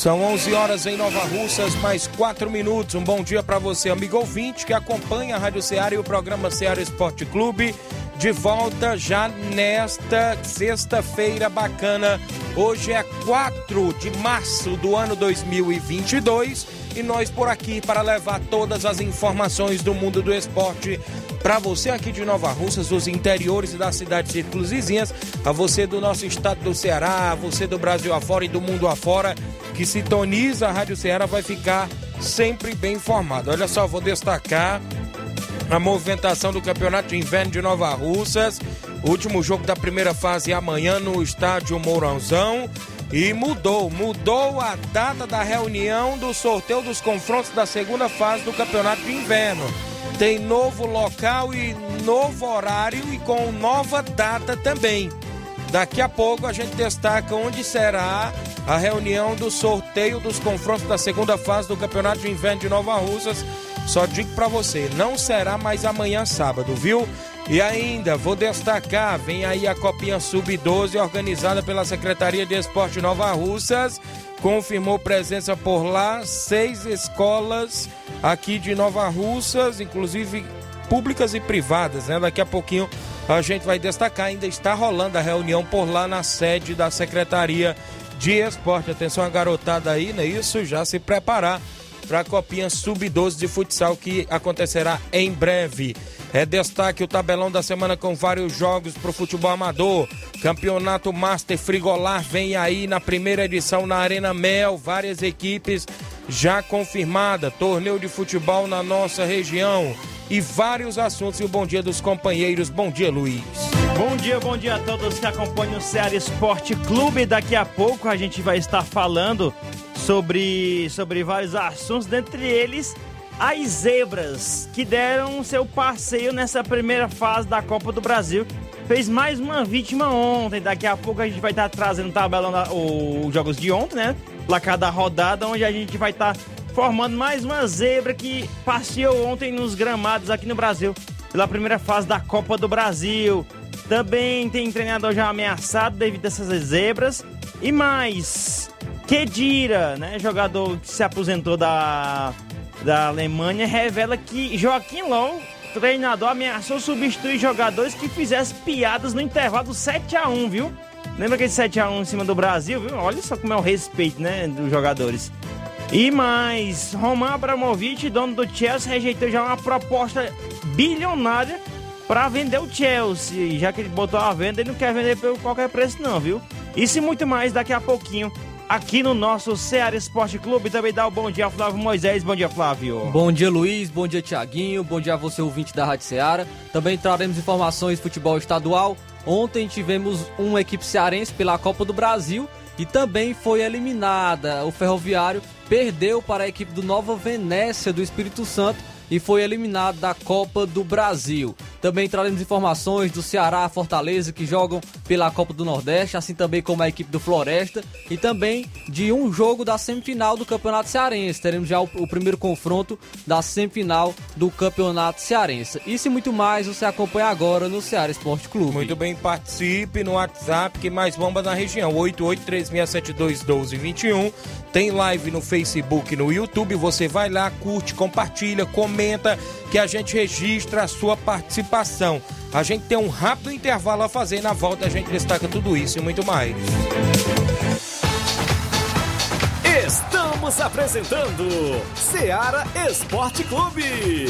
São 11 horas em Nova Russas, mais 4 minutos. Um bom dia para você, amigo ouvinte, que acompanha a Rádio Ceará e o programa Ceará Esporte Clube. De volta já nesta sexta-feira bacana. Hoje é 4 de março do ano 2022 e nós por aqui para levar todas as informações do mundo do esporte para você aqui de Nova Russas, dos interiores das cidades círculos vizinhas, a você do nosso estado do Ceará, a você do Brasil afora e do mundo afora que sintoniza a Rádio Ceará vai ficar sempre bem informado. Olha só, vou destacar a movimentação do Campeonato de Inverno de Nova Russas. Último jogo da primeira fase amanhã no estádio Mourãozão. E mudou, mudou a data da reunião do sorteio dos confrontos da segunda fase do Campeonato de Inverno. Tem novo local e novo horário e com nova data também. Daqui a pouco a gente destaca onde será a reunião do sorteio dos confrontos da segunda fase do Campeonato de Inverno de Nova Russas. Só digo para você, não será mais amanhã sábado, viu? E ainda vou destacar, vem aí a Copinha Sub-12 organizada pela Secretaria de Esporte Nova Russas. Confirmou presença por lá seis escolas aqui de Nova Russas, inclusive públicas e privadas, né? Daqui a pouquinho a gente vai destacar, ainda está rolando a reunião por lá na sede da Secretaria de Esporte. Atenção a garotada aí, né? Isso, já se preparar para a Copinha Sub-12 de futsal que acontecerá em breve. É destaque o tabelão da semana com vários jogos para o futebol amador. Campeonato Master Frigolar vem aí na primeira edição na Arena Mel. Várias equipes já confirmada. Torneio de futebol na nossa região. E vários assuntos. E o bom dia dos companheiros. Bom dia, Luiz. Bom dia, bom dia a todos que acompanham o Ceará Esporte Clube. Daqui a pouco a gente vai estar falando sobre, sobre vários assuntos, dentre eles as zebras que deram seu passeio nessa primeira fase da Copa do Brasil. Fez mais uma vítima ontem. Daqui a pouco a gente vai estar trazendo o tabelão os jogos de ontem, né? Placar da rodada, onde a gente vai estar formando mais uma zebra que passeou ontem nos gramados aqui no Brasil pela primeira fase da Copa do Brasil. Também tem treinador já ameaçado devido a essas zebras. E mais, Kedira, né, jogador que se aposentou da, da Alemanha, revela que Joaquim Low, treinador, ameaçou substituir jogadores que fizessem piadas no intervalo 7 a 1 viu? Lembra aquele 7 a 1 em cima do Brasil, viu? Olha só como é o respeito, né, dos jogadores. E mais, Roman Abramovich, dono do Chelsea, rejeitou já uma proposta bilionária para vender o Chelsea. Já que ele botou a venda, ele não quer vender por qualquer preço, não, viu? Isso e muito mais daqui a pouquinho aqui no nosso Ceará Esporte Clube. Também dá o um bom dia, Flávio Moisés. Bom dia, Flávio. Bom dia, Luiz. Bom dia, Tiaguinho. Bom dia a você, ouvinte da Rádio Ceará. Também traremos informações de futebol estadual. Ontem tivemos uma equipe cearense pela Copa do Brasil e também foi eliminada. O Ferroviário perdeu para a equipe do Nova Venécia do Espírito Santo e foi eliminado da Copa do Brasil. Também traremos informações do Ceará, Fortaleza, que jogam pela Copa do Nordeste, assim também como a equipe do Floresta, e também de um jogo da semifinal do Campeonato Cearense. Teremos já o, o primeiro confronto da semifinal do Campeonato Cearense. Isso e muito mais você acompanha agora no Ceará Esporte Clube. Muito bem, participe no WhatsApp que mais bomba na região, 8836721221. Tem live no Facebook, no YouTube, você vai lá, curte, compartilha, comenta que a gente registra a sua participação. A gente tem um rápido intervalo a fazer na volta a gente destaca tudo isso e muito mais. Estamos apresentando Seara Esporte Clube.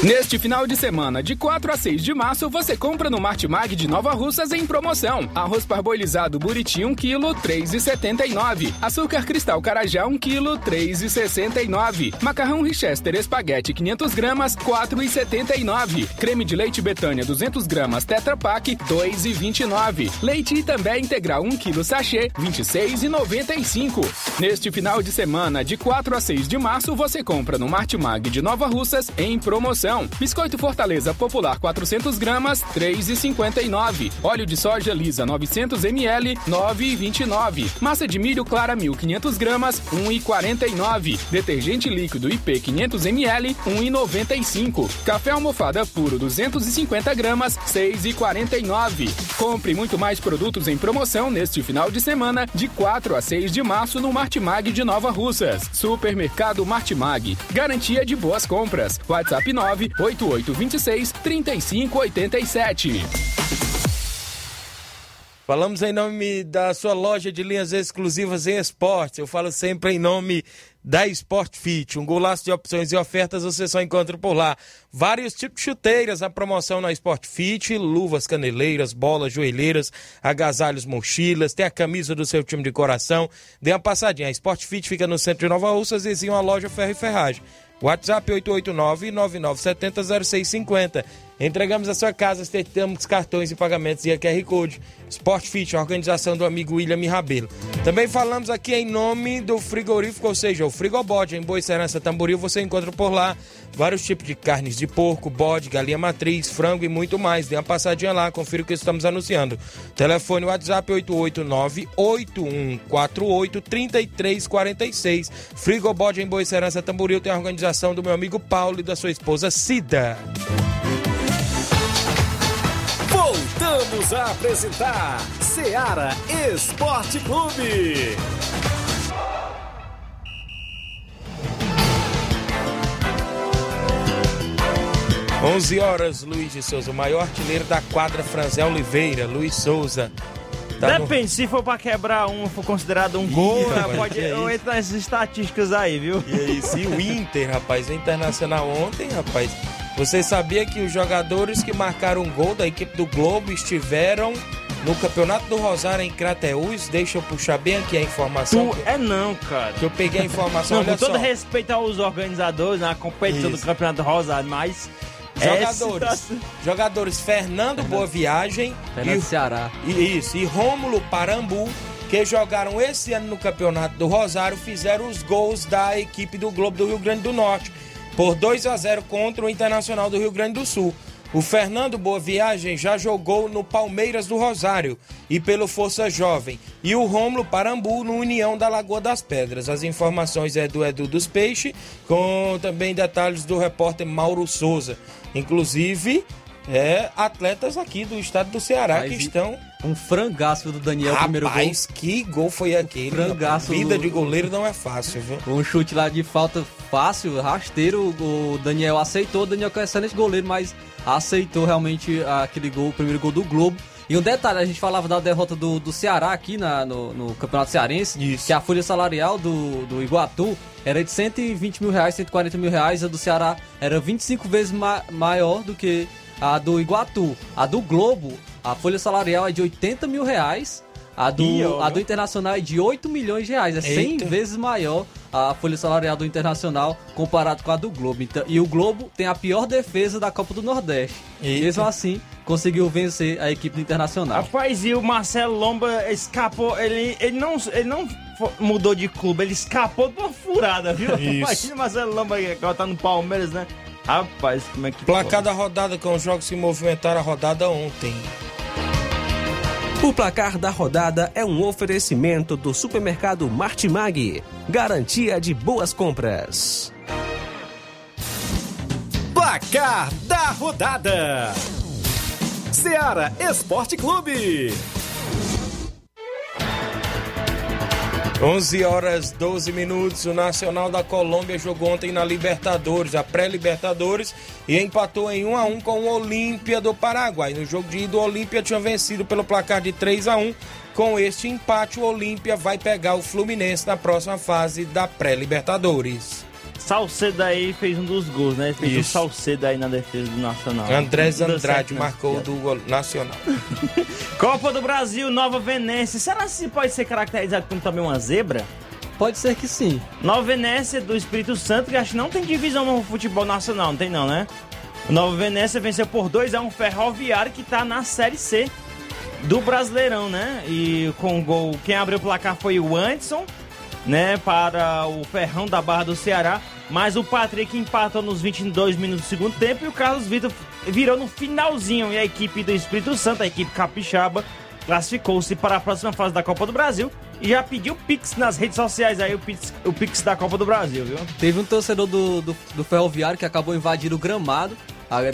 Neste final de semana, de 4 a 6 de março, você compra no Martimag de Nova Russas em promoção. Arroz parboilizado Buriti 1 kg, 3,79. Açúcar cristal Carajá 1 kg, 3,69. Macarrão Richester Espaguete 500 gramas, 4,79. Creme de leite Betânia 200 gramas Tetra Pak, 2,29. Leite Itambé integral 1 kg sachê, 26,95. Neste final de semana, de 4 a 6 de março, você compra no Martimag de Nova Russas em promoção. Biscoito Fortaleza Popular 400 gramas, 3,59. Óleo de soja lisa 900 ml, 9,29. Massa de milho clara 1.500 gramas, 1,49. Detergente líquido IP 500 ml, 1,95. Café almofada puro 250 gramas, 6,49. Compre muito mais produtos em promoção neste final de semana, de 4 a 6 de março no Martimag de Nova Russas. Supermercado Martimag. Garantia de boas compras. WhatsApp 9 98826 3587. Falamos em nome da sua loja de linhas exclusivas em esportes. Eu falo sempre em nome da Sport Fit. Um golaço de opções e ofertas você só encontra por lá. Vários tipos de chuteiras na promoção na Sport Fit, luvas, caneleiras, bolas, joelheiras, agasalhos, mochilas, tem a camisa do seu time de coração. Dê uma passadinha. A Sport Fit fica no centro de Nova Russas em uma loja ferro e ferragem. WhatsApp 889-9970-0650. Entregamos a sua casa, aceitamos cartões e pagamentos e a QR Code. Sport Fit, organização do amigo William Rabelo. Também falamos aqui em nome do frigorífico, ou seja, o Frigobode, em Boa Serança Tamboril. Você encontra por lá vários tipos de carnes de porco, bode, galinha matriz, frango e muito mais. Dê uma passadinha lá, confira o que estamos anunciando. Telefone WhatsApp 889-8148-3346. Frigobode em Boa Serança Tamboril tem a organização do meu amigo Paulo e da sua esposa Cida. Voltamos a apresentar Seara Esporte Clube. 11 horas, Luiz de Souza, o maior artilheiro da quadra, Franzé Oliveira, Luiz Souza. Tá Depende, no... se for pra quebrar um, for considerado um gol, Ih, rapaz, pode é entrar nessas estatísticas aí, viu? E aí, se o Inter, rapaz, o Internacional ontem, rapaz, você sabia que os jogadores que marcaram um gol da equipe do Globo estiveram no Campeonato do Rosário em Crateús? Deixa eu puxar bem aqui a informação. Tu que, é não, cara. Que eu peguei a informação, não, com todo respeito aos organizadores na competição Isso. do Campeonato do Rosário, mas Jogadores. Jogadores Fernando Boa Viagem. Fernando e, Ceará. E, isso, e Rômulo Parambu, que jogaram esse ano no Campeonato do Rosário, fizeram os gols da equipe do Globo do Rio Grande do Norte. Por 2 a 0 contra o Internacional do Rio Grande do Sul. O Fernando Boa Viagem já jogou no Palmeiras do Rosário e pelo Força Jovem. E o Rômulo Parambu no União da Lagoa das Pedras. As informações é do Edu dos Peixes, com também detalhes do repórter Mauro Souza. Inclusive, é, atletas aqui do estado do Ceará Mas que estão. Um frangaço do Daniel, Rapaz, primeiro gol. que gol foi aquele? Frangaço. Vida do... de goleiro não é fácil, viu? Um chute lá de falta fácil, rasteiro. O Daniel aceitou. O Daniel é excelente goleiro, mas aceitou realmente aquele gol, o primeiro gol do Globo. E um detalhe, a gente falava da derrota do, do Ceará aqui na, no, no Campeonato Cearense, Isso. que a folha salarial do, do Iguatu era de 120 mil reais, 140 mil reais, a do Ceará era 25 vezes ma maior do que a do Iguatu. A do Globo, a folha salarial é de 80 mil reais, a do, a do Internacional é de 8 milhões de reais, é 100 Eita. vezes maior a folha salarial do Internacional comparado com a do Globo. Então, e o Globo tem a pior defesa da Copa do Nordeste. Eita. Mesmo assim, conseguiu vencer a equipe do Internacional. Rapaz, e o Marcelo Lomba escapou, ele, ele, não, ele não mudou de clube, ele escapou de uma furada, viu? Isso. Imagina o Marcelo Lomba que tá no Palmeiras, né? Rapaz, como é que. Placar da rodada com os jogos que movimentaram a rodada ontem. O placar da rodada é um oferecimento do supermercado Martimag. Garantia de boas compras. Placar da rodada: Seara Esporte Clube. 11 horas 12 minutos. O Nacional da Colômbia jogou ontem na Libertadores, a pré-Libertadores, e empatou em 1 a 1 com o Olímpia do Paraguai. No jogo de ida, o Olímpia tinha vencido pelo placar de 3 a 1. Com este empate, o Olímpia vai pegar o Fluminense na próxima fase da pré-Libertadores. Salcedo aí fez um dos gols, né? Fez Isso. um Salcedo aí na defesa do Nacional. Andrés Andrade certo, né? marcou do Nacional. Copa do Brasil, Nova Venécia. Será que isso pode ser caracterizado como também uma zebra? Pode ser que sim. Nova Venécia do Espírito Santo, que acho que não tem divisão no futebol nacional, não tem não, né? O Nova Venécia venceu por 2 a 1 Ferroviário que tá na Série C do Brasileirão, né? E com o gol, quem abriu o placar foi o Anderson, né, para o Ferrão da Barra do Ceará, mas o Patrick empatou nos 22 minutos do segundo tempo e o Carlos Vitor virou no finalzinho. E a equipe do Espírito Santo, a equipe capixaba, classificou-se para a próxima fase da Copa do Brasil e já pediu Pix nas redes sociais aí, o Pix, o Pix da Copa do Brasil, viu? Teve um torcedor do, do, do Ferroviário que acabou invadindo o gramado,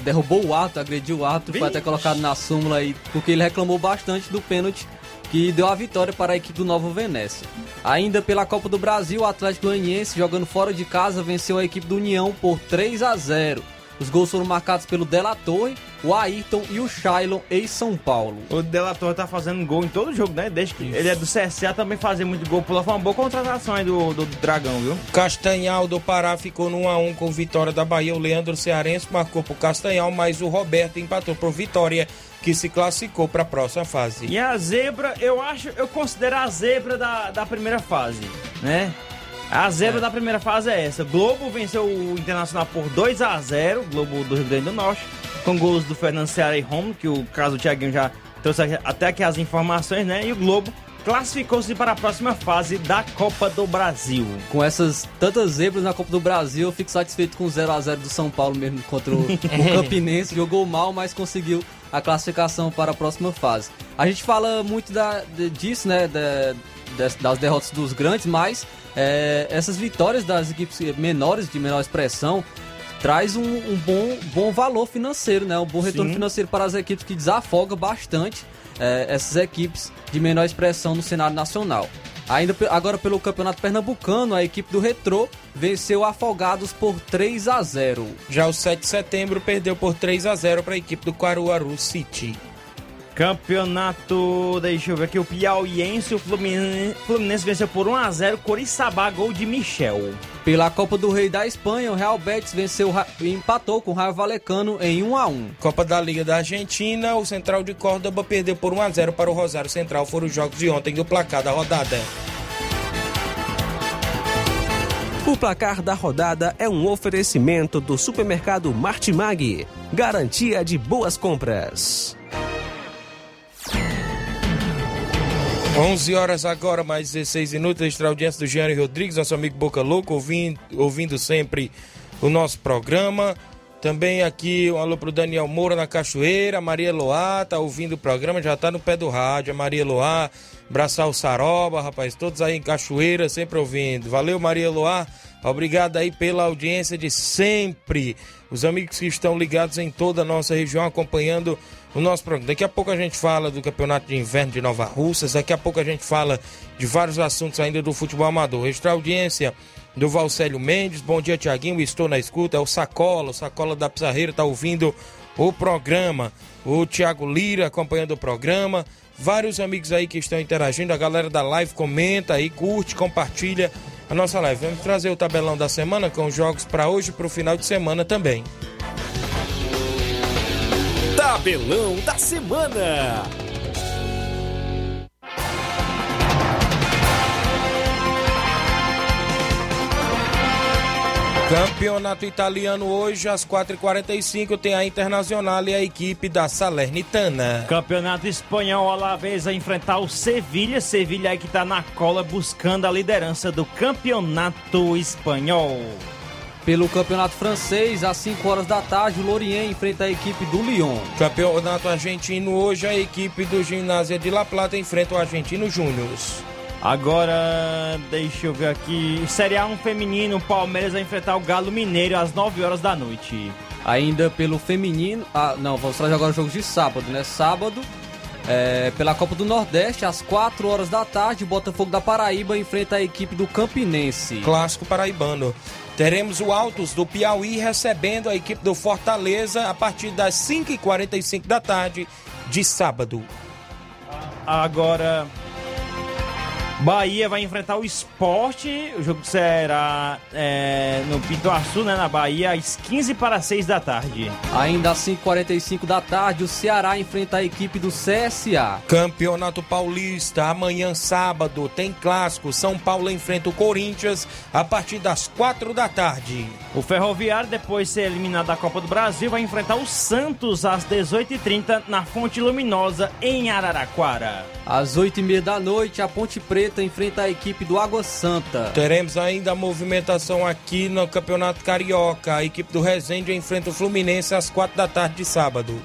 derrubou o árbitro, agrediu o árbitro, foi até colocado na súmula aí, porque ele reclamou bastante do pênalti que deu a vitória para a equipe do Nova Venécia. Ainda pela Copa do Brasil, o Atlético Goianiense, jogando fora de casa, venceu a equipe do União por 3 a 0. Os gols foram marcados pelo Della Torre, o Ayrton e o Shailon, ex-São Paulo. O Delator tá fazendo gol em todo jogo, né? Desde que ele é do CSA, também fazia muito gol. Pula, foi uma boa contratação aí do, do Dragão, viu? Castanhal do Pará ficou no 1x1 com vitória da Bahia. O Leandro Cearense marcou por Castanhal, mas o Roberto empatou por Vitória, que se classificou para a próxima fase. E a zebra, eu acho, eu considero a zebra da, da primeira fase, né? A zebra da primeira fase é essa. Globo venceu o Internacional por 2 a 0 Globo do Rio Grande do Norte, com gols do Fernando Ceará e Romo, que o caso do Thiaguinho já trouxe até aqui as informações, né? E o Globo classificou-se para a próxima fase da Copa do Brasil. Com essas tantas zebras na Copa do Brasil, eu fico satisfeito com o 0 a 0 do São Paulo mesmo contra o, o Campinense. Jogou mal, mas conseguiu a classificação para a próxima fase. A gente fala muito da, de- disso, né? da- das, das derrotas dos grandes, mas é, essas vitórias das equipes menores, de menor expressão, traz um, um bom, bom valor financeiro, né? Um bom retorno Sim. financeiro para as equipes que desafoga bastante é, essas equipes de menor expressão no cenário nacional. Ainda agora pelo Campeonato Pernambucano, a equipe do Retrô venceu Afogados por 3 a 0. Já o 7 de setembro perdeu por 3 a 0 para a equipe do Caruaru City. Campeonato, deixa eu ver aqui, o Piauiense, o Fluminense, Fluminense venceu por 1 a 0 Coriçaba, gol de Michel. Pela Copa do Rei da Espanha, o Real Betis venceu e empatou com o Raio Valecano em 1 a 1. Copa da Liga da Argentina, o Central de Córdoba perdeu por 1 a 0 para o Rosário Central. Foram os jogos de ontem do placar da rodada. O placar da rodada é um oferecimento do supermercado Martimag. Garantia de boas compras. 11 horas agora, mais 16 minutos. Extra audiência do Gianni Rodrigues, nosso amigo Boca Louco, ouvindo, ouvindo sempre o nosso programa. Também aqui um alô pro Daniel Moura na Cachoeira, Maria Loá tá ouvindo o programa, já tá no pé do rádio. A Maria Loá, Braçal Saroba, rapaz, todos aí em Cachoeira, sempre ouvindo. Valeu, Maria Loá. Obrigado aí pela audiência de sempre. Os amigos que estão ligados em toda a nossa região acompanhando o nosso programa. Daqui a pouco a gente fala do Campeonato de Inverno de Nova Russas. Daqui a pouco a gente fala de vários assuntos ainda do futebol amador. Extra audiência do Valcélio Mendes. Bom dia, Tiaguinho. Estou na escuta. É o Sacola, o Sacola da Pizarreira, está ouvindo o programa. O Tiago Lira acompanhando o programa. Vários amigos aí que estão interagindo. A galera da live comenta aí, curte, compartilha a nossa live. Vamos trazer o tabelão da semana com os jogos para hoje e para o final de semana também. Tabelão da semana. Campeonato italiano hoje às 4h45 tem a Internacional e a equipe da Salernitana. Campeonato espanhol, Alavés a enfrentar o Sevilha. Sevilha aí que tá na cola buscando a liderança do campeonato espanhol. Pelo Campeonato Francês, às 5 horas da tarde, o Lorient enfrenta a equipe do Lyon. Campeonato argentino hoje a equipe do Ginásio de La Plata enfrenta o Argentino Júnior. Agora, deixa eu ver aqui. Série A1 feminino, o Palmeiras vai enfrentar o Galo Mineiro às 9 horas da noite. Ainda pelo feminino. Ah, não, vamos trazer agora os jogos de sábado, né? Sábado, É, pela Copa do Nordeste, às 4 horas da tarde, Botafogo da Paraíba enfrenta a equipe do Campinense. Clássico paraibano. Teremos o Altos do Piauí recebendo a equipe do Fortaleza a partir das 5h45 da tarde de sábado. Agora, Bahia vai enfrentar o esporte. O jogo será é, no Pituaçu, né, na Bahia, às 15 para 6 da tarde. Ainda às 5h45 da tarde, o Ceará enfrenta a equipe do CSA. Campeonato Paulista, amanhã sábado, tem clássico. São Paulo enfrenta o Corinthians a partir das 4 da tarde. O Ferroviário, depois de ser eliminado da Copa do Brasil, vai enfrentar o Santos às 18h30 na Fonte Luminosa, em Araraquara. Às 8h30 da noite, a Ponte Preta enfrenta a equipe do Água Santa. Teremos ainda a movimentação aqui no Campeonato Carioca. A equipe do Resende enfrenta o Fluminense às 4 da tarde de sábado.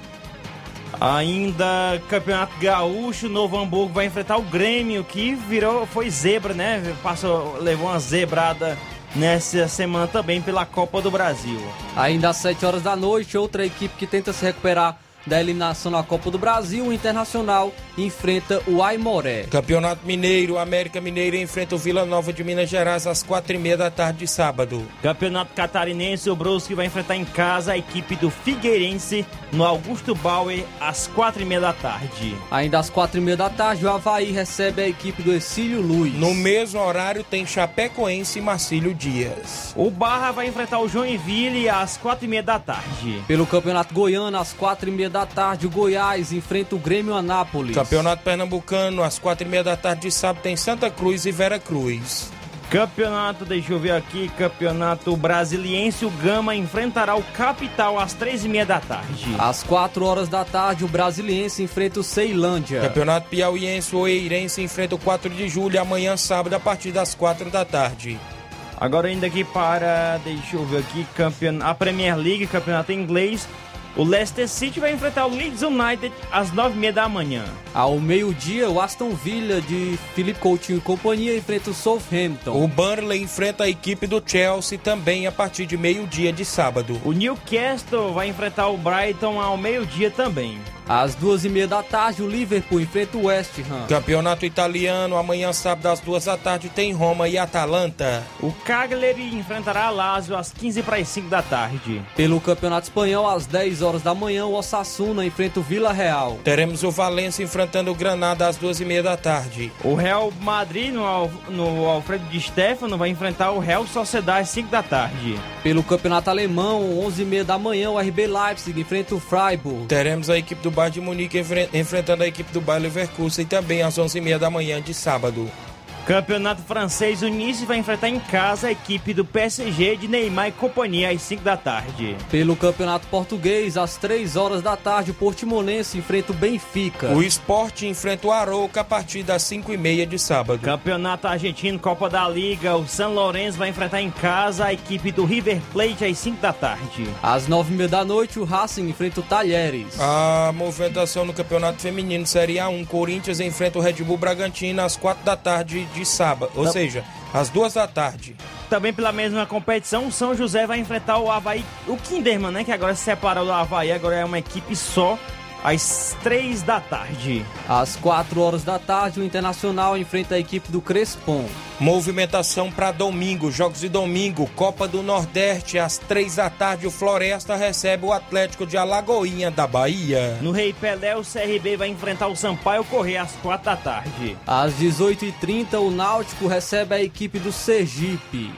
Ainda Campeonato Gaúcho, Novo Hamburgo vai enfrentar o Grêmio, que virou, foi zebra, né? Passou, levou uma zebrada nessa semana também pela Copa do Brasil. Ainda às 7 horas da noite, outra equipe que tenta se recuperar da eliminação na Copa do Brasil, o Internacional enfrenta o Aimoré. Campeonato Mineiro, América Mineiro enfrenta o Vila Nova de Minas Gerais às quatro e meia da tarde de sábado. Campeonato Catarinense, o Brusque vai enfrentar em casa a equipe do Figueirense no Augusto Bauer às quatro e meia da tarde. Ainda às quatro e meia da tarde, o Havaí recebe a equipe do Exílio Luz. No mesmo horário tem Chapecoense e Marcílio Dias. O Barra vai enfrentar o Joinville às quatro e meia da tarde. Pelo Campeonato Goiano, às quatro e meia da tarde, o Goiás enfrenta o Grêmio Anápolis. Campeonato Pernambucano, às quatro e meia da tarde de sábado, tem Santa Cruz e Vera Cruz. Campeonato, deixa eu ver aqui, Campeonato Brasiliense, o Gama enfrentará o Capital às três e meia da tarde. Às quatro horas da tarde, o Brasiliense enfrenta o Ceilândia. Campeonato Piauiense, o Eirense enfrenta o 4 de julho, amanhã sábado, a partir das quatro da tarde. Agora ainda aqui para, deixa eu ver aqui, campeon... a Premier League, Campeonato Inglês, o Leicester City vai enfrentar o Leeds United às nove e meia da manhã. Ao meio-dia, o Aston Villa de Felipe Coutinho e companhia enfrenta o Southampton. O Burnley enfrenta a equipe do Chelsea também a partir de meio-dia de sábado. O Newcastle vai enfrentar o Brighton ao meio-dia também. Às duas e meia da tarde, o Liverpool enfrenta o West Ham. Campeonato italiano, amanhã sábado às duas da tarde tem Roma e Atalanta. O Cagliari enfrentará a Lazio às 15 para as 5 da tarde. Pelo Campeonato Espanhol, às 10 horas da manhã, o Osasuna enfrenta o Vila Real. Teremos o Valência enfrentando o Granada às duas e meia da tarde. O Real Madrid, no, no Alfredo de Stefano, vai enfrentar o Real Sociedade às 5 da tarde. Pelo Campeonato Alemão, 11 e meia da manhã, o RB Leipzig enfrenta o Freiburg. Teremos a equipe do Bayern de Munique enfrentando a equipe do Bayer Leverkusen também às 11h30 da manhã de sábado. Campeonato francês, o Nice vai enfrentar em casa a equipe do PSG de Neymar e companhia às 5 da tarde. Pelo Campeonato Português, às 3 horas da tarde, o Portimonense enfrenta o Benfica. O Esporte enfrenta o Arouca a partir das 5 e meia de sábado. Campeonato Argentino, Copa da Liga, o San Lourenço vai enfrentar em casa a equipe do River Plate às 5 da tarde. Às 9 e meia da noite, o Racing enfrenta o Talheres. A movimentação no Campeonato Feminino Série A1, Corinthians enfrenta o Red Bull Bragantino às 4 da tarde de sábado, ou seja, às duas da tarde. Também pela mesma competição, o São José vai enfrentar o Havaí, o Kinderman, né? Que agora se separou do Havaí, agora é uma equipe só. Às três da tarde. Às quatro horas da tarde, o Internacional enfrenta a equipe do Crespon. Movimentação para domingo, jogos de domingo, Copa do Nordeste, às três da tarde, o Floresta recebe o Atlético de Alagoinha da Bahia. No Rei Pelé, o CRB vai enfrentar o Sampaio Correia às quatro da tarde. Às 18h30, o Náutico recebe a equipe do Sergipe.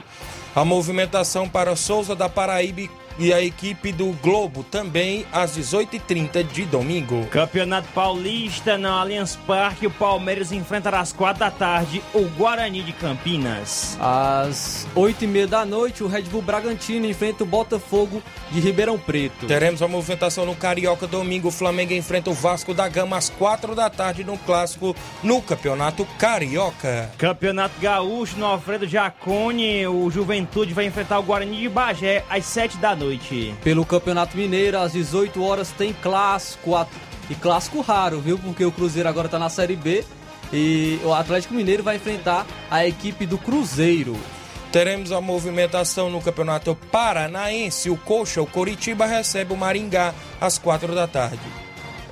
A movimentação para Souza da Paraíba e a equipe do Globo também às 18h30 de domingo. Campeonato Paulista no Allianz Parque, o Palmeiras enfrentará às 4 da tarde o Guarani de Campinas. Às 8h30 da noite, o Red Bull Bragantino enfrenta o Botafogo de Ribeirão Preto. Teremos a movimentação no Carioca domingo, o Flamengo enfrenta o Vasco da Gama às 4 da tarde no clássico no Campeonato Carioca. Campeonato Gaúcho no Alfredo Jacone, o Juventude vai enfrentar o Guarani de Bagé às 7 da noite noite. Pelo Campeonato Mineiro, às 18 horas, tem clássico. E clássico raro, viu? Porque o Cruzeiro agora tá na Série B. E o Atlético Mineiro vai enfrentar a equipe do Cruzeiro. Teremos a movimentação no Campeonato Paranaense. O Coxa, o Coritiba, recebe o Maringá às 4 da tarde.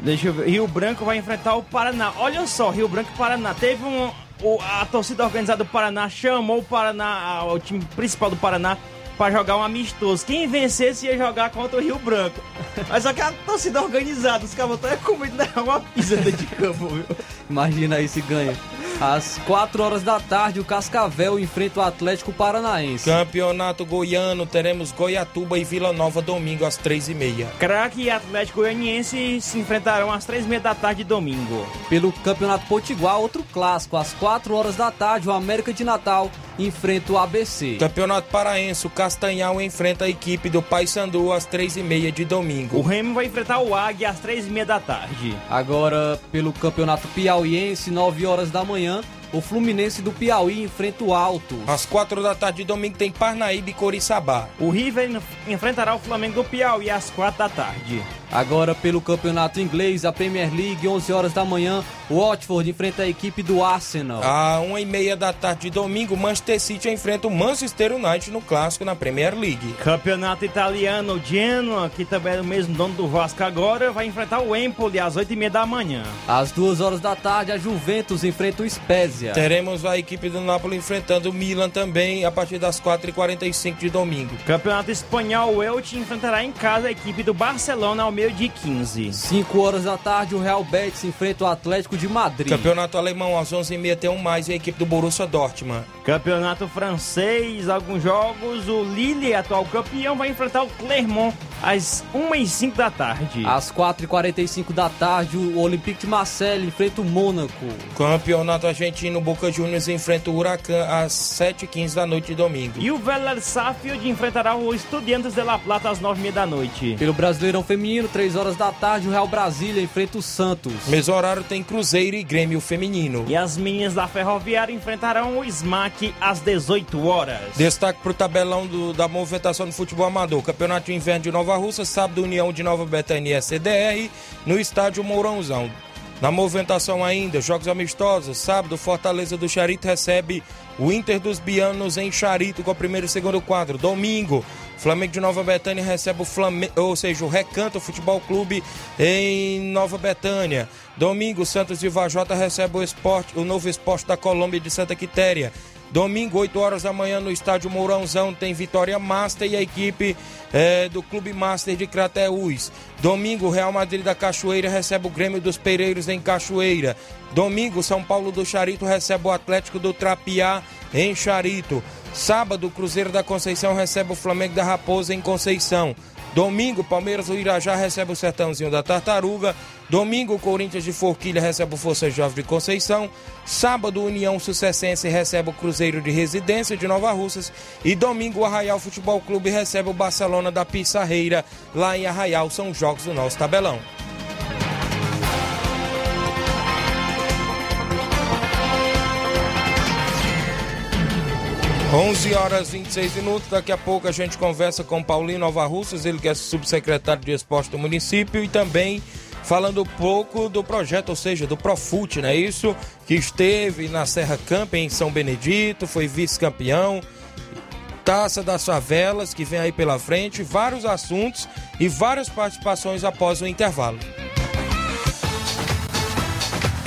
Deixa eu ver. Rio Branco vai enfrentar o Paraná. Olha só, Rio Branco e Paraná. Teve um. o- a torcida organizada do Paraná chamou o Paraná, o time principal do Paraná, pra jogar um amistoso. Quem vencesse ia jogar contra o Rio Branco. Mas só que a torcida organizada, os caras estão com medo de dar uma dentro de campo, viu? Imagina aí se ganha. Às 4 horas da tarde, o Cascavel enfrenta o Atlético Paranaense. Campeonato Goiano, teremos Goiatuba e Vila Nova domingo às três e meia. Craque e Atlético Goianiense se enfrentarão às três e meia da tarde de domingo. Pelo Campeonato Potiguar, outro clássico. Às 4 horas da tarde, o América de Natal enfrenta o ABC. Campeonato Paraense, o Castanhal enfrenta a equipe do Paysandu às três e meia de O domingo. Remo vai enfrentar o Águia às três e meia da tarde. Agora, pelo Campeonato Piauiense, 9 horas da manhã, o Fluminense do Piauí enfrenta o Alto. Às quatro da tarde de domingo tem Parnaíba e Coriçaba. O River enf- enfrentará o Flamengo do Piauí às quatro da tarde. Agora, pelo Campeonato Inglês, a Premier League, 11 horas da manhã, o Watford enfrenta a equipe do Arsenal. À uma e meia da tarde de domingo, Manchester City enfrenta o Manchester United no clássico na Premier League. Campeonato italiano, o Genoa, que também é o mesmo dono do Vasco agora, vai enfrentar o Empoli às oito e meia da manhã. Às 2 horas da tarde, a Juventus enfrenta o Spezia. Teremos a equipe do Napoli enfrentando o Milan também a partir das 4h45 de domingo. Campeonato espanhol, o Elche enfrentará em casa a equipe do Barcelona ao meio-dia e 15. 5 horas da tarde, o Real Betis enfrenta o Atlético de Madrid. Campeonato alemão às 11h30 tem um mais e a equipe do Borussia Dortmund. Campeonato francês, alguns jogos, o Lille, atual campeão, vai enfrentar o Clermont às 1 e 5 da tarde. Às 4h45 da tarde, o Olympique de Marseille enfrenta o Mônaco. Campeonato argentino, Boca Juniors enfrenta o Huracan às 7h15 da noite de domingo. E o Vélez Sarsfield enfrentará o Estudiantes de La Plata às 9 e meia da noite. Pelo Brasileirão Feminino, 3 horas da tarde, o Real Brasília enfrenta o Santos. Mesmo horário tem Cruzeiro e Grêmio Feminino. E as meninas da Ferroviária enfrentarão o Smack às 18 horas. Destaque para o tabelão do- da movimentação do futebol amador. Campeonato de Inverno de Nova Russa, sábado União de Nova Betânia e CDR, no estádio Mourãozão. Na movimentação ainda, jogos amistosos. Sábado, Fortaleza do Charito recebe o Inter dos Bianos em Charito com o primeiro e segundo quadro. Domingo, Flamengo de Nova Betânia recebe o Flamengo, ou seja, o Recanto Futebol Clube em Nova Betânia. Domingo, Santos de Vajota recebe o esporte, o novo esporte da Colômbia de Santa Quitéria. Domingo, 8 horas da manhã, no estádio Mourãozão, tem Vitória Master e a equipe eh, do Clube Master de Crateús. Domingo, Real Madrid da Cachoeira recebe o Grêmio dos Pereiros em Cachoeira. Domingo, São Paulo do Charito recebe o Atlético do Trapiá em Charito. Sábado, Cruzeiro da Conceição recebe o Flamengo da Raposa em Conceição. Domingo, Palmeiras do Irajá recebe o Sertãozinho da Tartaruga. Domingo, Corinthians de Forquilha recebe o Força Jovem de Conceição. Sábado, União Sucessense recebe o Cruzeiro de Residência de Nova Russas. E domingo, Arraial Futebol Clube recebe o Barcelona da Pissarreira, lá em Arraial. São os jogos do nosso tabelão. Onze horas e 26 minutos. Daqui a pouco a gente conversa com Paulinho Nova Russas, ele que é subsecretário de esporte do município e também falando um pouco do projeto, ou seja, do Profute, não é isso? Que esteve na Serra Camp em São Benedito, foi vice-campeão. Taça das Favelas, que vem aí pela frente, vários assuntos e várias participações após o intervalo.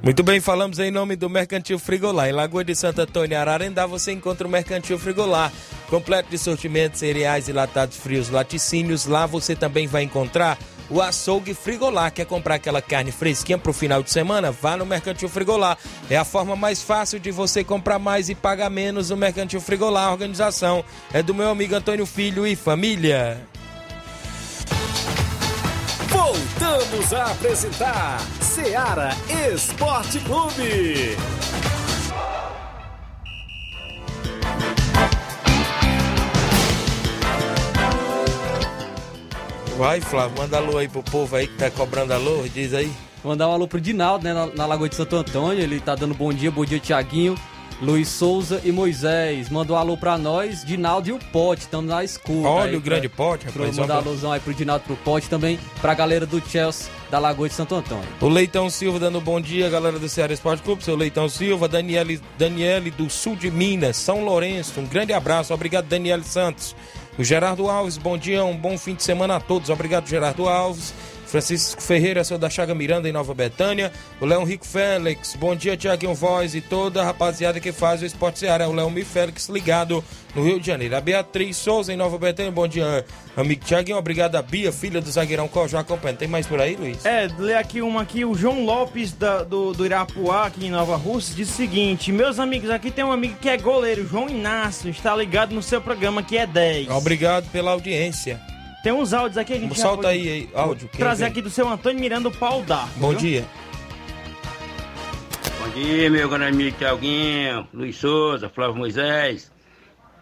Muito bem, falamos em nome do Mercantil Frigolar. Em Lagoa de Santo Antônio, Ararendá, você encontra o Mercantil Frigolar. Completo de sortimentos, cereais e latados frios, laticínios. Lá você também vai encontrar o açougue Frigolar. Quer comprar aquela carne fresquinha para o final de semana? Vá no Mercantil Frigolar. É a forma mais fácil de você comprar mais e pagar menos no Mercantil Frigolar. A organização é do meu amigo Antônio Filho e família. Voltamos a apresentar Seara Esporte Clube. Vai, Flávio, manda alô aí pro povo aí que tá cobrando alô, diz aí. Mandar um alô pro Dinaldo, né, na, na Lagoa de Santo Antônio. Ele tá dando bom dia, bom dia, Tiaguinho. Luiz Souza e Moisés. Mandou um alô pra nós, Dinaldo e o Pote, estamos na escuta. Olha aí, o grande pote, Pra rapaz. mandar olha. alusão aí pro Dinaldo pro Pote também, pra galera do Chelsea da Lagoa de Santo Antônio. O Leitão Silva dando bom dia, galera do Ceará Esporte Clube. Seu Leitão Silva, Daniele, Daniele do sul de Minas, São Lourenço. Um grande abraço. Obrigado, Daniele Santos. O Gerardo Alves, bom dia, um bom fim de semana a todos. Obrigado, Gerardo Alves. Francisco Ferreira, seu da Chaga Miranda, em Nova Betânia. O Leão Rico Félix, bom dia, Tiaguinho Voz e toda a rapaziada que faz o Esporte Ceará. O Leão Mi Félix ligado no Rio de Janeiro. A Beatriz Souza, em Nova Betânia, bom dia, amigo Tiaguinho. Obrigado a Bia, filha do zagueirão Cojó acompanhando. Tem mais por aí, Luiz? É, ler aqui uma aqui, o João Lopes da- do, do Irapuá, aqui em Nova Rússia, diz o seguinte: Meus amigos, aqui tem um amigo que é goleiro, João Inácio, está ligado no seu programa que é 10. Obrigado pela audiência. Tem uns áudios aqui, a gente Solta aí, aí, áudio. trazer vem? aqui do seu Antônio Miranda o pau dá. Bom viu? dia. Bom dia, meu grande amigo Tiaguinho, Luiz Souza, Flávio Moisés,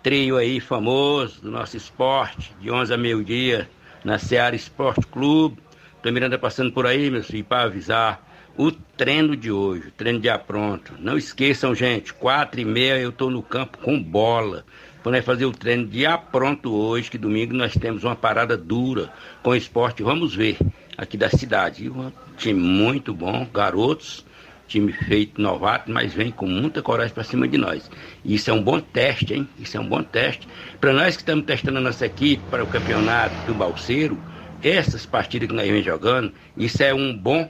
trio aí famoso do nosso esporte, de 11 a meio-dia, na Seara Esporte Clube. Tô Miranda passando por aí, meu filho, para avisar o treino de hoje, o treino de apronto. Não esqueçam, gente, quatro e meia eu tô no campo com bola. Para nós fazer o treino de apronto hoje, que domingo nós temos uma parada dura com o esporte. Vamos ver aqui da cidade. Um time muito bom, garotos, time feito novato, mas vem com muita coragem para cima de nós. Isso é um bom teste, hein? Isso é um bom teste. Para nós que estamos testando a nossa equipe para o campeonato do Balseiro, essas partidas que nós vem jogando, isso é um bom,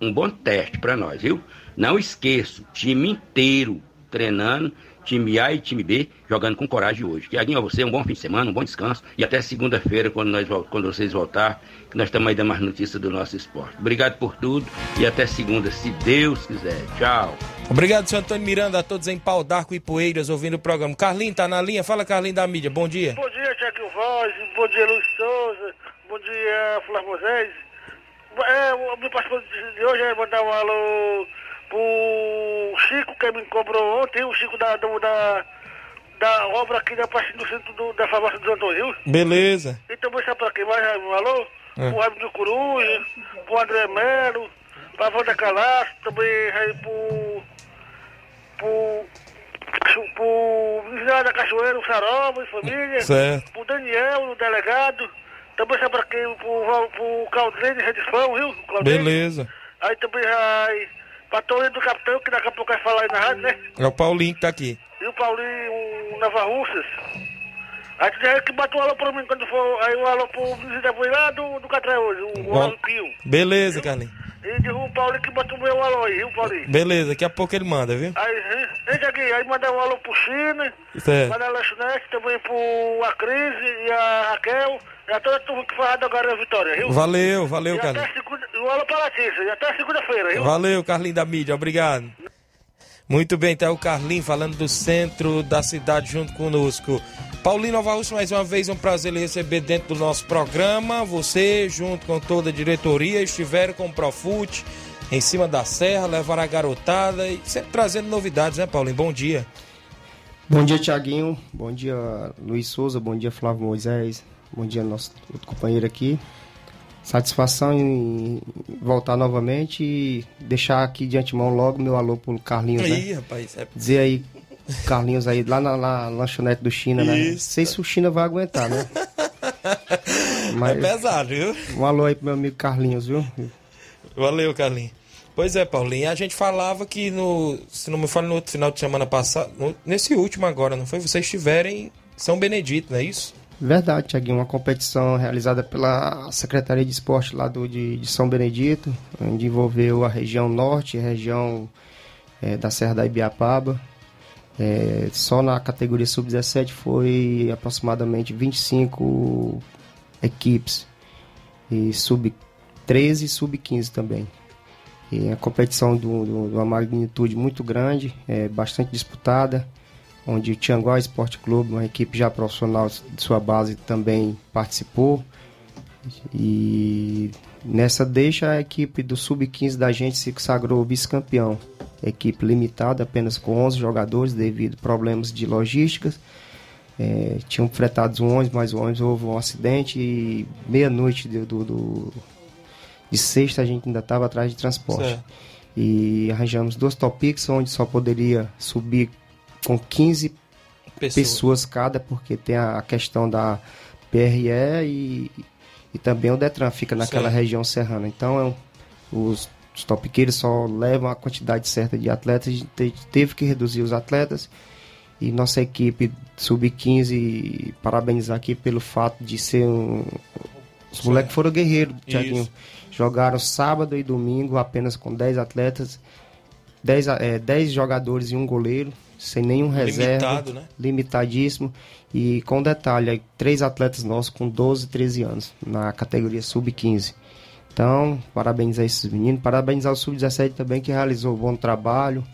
um bom teste para nós, viu? Não esqueça, time inteiro treinando, time A e time B jogando com coragem hoje. Tiaguinho, a você um bom fim de semana, um bom descanso e até segunda-feira quando nós quando vocês voltar, que nós estamos aí dando mais notícias do nosso esporte. Obrigado por tudo e até segunda, se Deus quiser. Tchau. Obrigado, senhor Antônio Miranda, a todos em Pau d'Arco e Poeiras ouvindo o programa. Carlinho tá na linha? Fala, Carlinho da mídia. Bom dia. Bom dia, Tiago Voz, bom dia, Luiz Souza, bom dia, Flávio Moisés. É, o meu participante de de hoje é mandar um alô pro Chico, que me cobrou ontem, o Chico da, da, da obra aqui da parte do centro do- da farmácia do Antônio. Beleza. E também sabe pra quem mais alô? É. Pro Raimundo Coruja, pro André Melo, pra Wanda Calaço, também aí pro. pro. pro Vizinho da Cachoeira, o Saroba e família. Certo. Pro Daniel, o delegado. Também sabe pra quem? Pro, pro Claudine Redifão, viu? Claudine. Beleza. Aí também vai. Pra Toledo do Capitão, que daqui a pouco vai falar aí na rádio, né? É o Paulinho que tá aqui. E o Paulinho o Nova Russas. Aí tu já que bate um alô pra mim quando for. Aí um alô pro vizinho da Boi lá do, do Catré hoje, o, o Bom. Pio. Beleza, Carlinho. E diz o Paulinho que bate o meu alô aí, viu, Paulinho? Beleza, daqui a pouco ele manda, viu? Aí, hein, Tiaguinho, aí mandar um alô pro China, Certo. mandar a lanchonete também pro a Crise e a Raquel, e a toda a turma que faz agora a Vitória, viu? Valeu, valeu, E até Carlinho. segunda, um alô pra Letícia, e até segunda-feira, viu? Valeu, Carlinho da mídia, obrigado. Muito bem, tá o Carlinho falando do centro da cidade junto conosco. Paulinho Nova Rússia, mais uma vez um prazer lhe receber dentro do nosso programa. Você, junto com toda a diretoria, estiveram com o Profute em cima da serra, levaram a garotada e sempre trazendo novidades, né, Paulinho? Bom dia. Bom dia, Tiaguinho. Bom dia, Luiz Souza. Bom dia, Flávio Moisés. Bom dia, nosso outro companheiro aqui. Satisfação em voltar novamente e deixar aqui de antemão logo meu alô pro Carlinhos, Aí, né? rapaz, é Dizer aí, Carlinhos aí, lá na, na lanchonete do China, né? Não Isso. sei se o China vai aguentar, né? é Mas pesado, viu? um alô aí pro meu amigo Carlinhos, viu? Valeu, Carlinhos. Pois é, Paulinho, a gente falava que no, se não me falo no outro final de semana passado, no- nesse último agora, não foi? Vocês estiverem em São Benedito, não é isso? Verdade, Tiaguinho. Uma competição realizada pela Secretaria de Esporte lá do, de, de São Benedito, onde envolveu a região norte, a região eh, da Serra da Ibiapaba. Eh, só na categoria sub-17 foi aproximadamente 25 equipes. E sub-13 e sub-15 também. E a competição de uma magnitude muito grande, é, bastante disputada onde o Tianguá Esporte Clube, uma equipe já profissional de sua base, também participou. E Nessa deixa, a equipe do Sub-15 da gente se sagrou vice-campeão. Equipe limitada, apenas com 11 jogadores, devido a problemas de logística. É, tinham fretados um ônibus, mas o ônibus houve um acidente e meia-noite do, do, do, de sexta a gente ainda estava atrás de transporte. Certo. E arranjamos duas topics onde só poderia subir com 15 Pessoa. pessoas cada, porque tem a questão da PRE e, e também o Detran fica naquela Certo. região serrana. Então é um- os, os topiqueiros só levam a quantidade certa de atletas, a gente te- teve que reduzir os atletas e nossa equipe sub-15 parabenizar aqui pelo fato de ser um. Os moleques foram guerreiros, Thiaguinho. Jogaram sábado e domingo apenas com 10 atletas, 10, a- é, 10 jogadores e um goleiro, sem nenhum reserva. Limitado, né? Limitadíssimo. E com detalhe, três atletas nossos com 12, 13 anos, na categoria sub-15. Então, parabéns a esses meninos, parabéns ao sub-17 também que realizou um bom trabalho.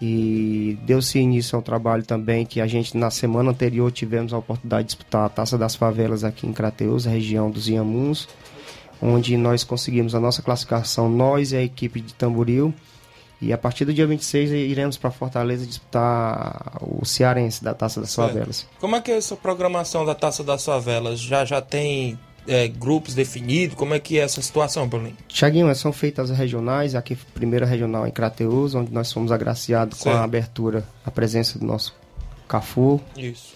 E deu-se início ao trabalho também que a gente na semana anterior tivemos a oportunidade de disputar a Taça das Favelas aqui em Crateus, região dos Inhamuns, onde nós conseguimos a nossa classificação, nós e a equipe de Tamboril. E a partir do dia 26 iremos para Fortaleza disputar o Cearense da Taça das. Favelas. Como é que é essa programação da Taça das Favelas? Já, já tem é, grupos definidos? Como é que é essa situação, Paulinho? Tiaguinho, são feitas as regionais, aqui primeira regional em Crateus, onde nós fomos agraciados com a abertura, a presença do nosso Cafu. Isso.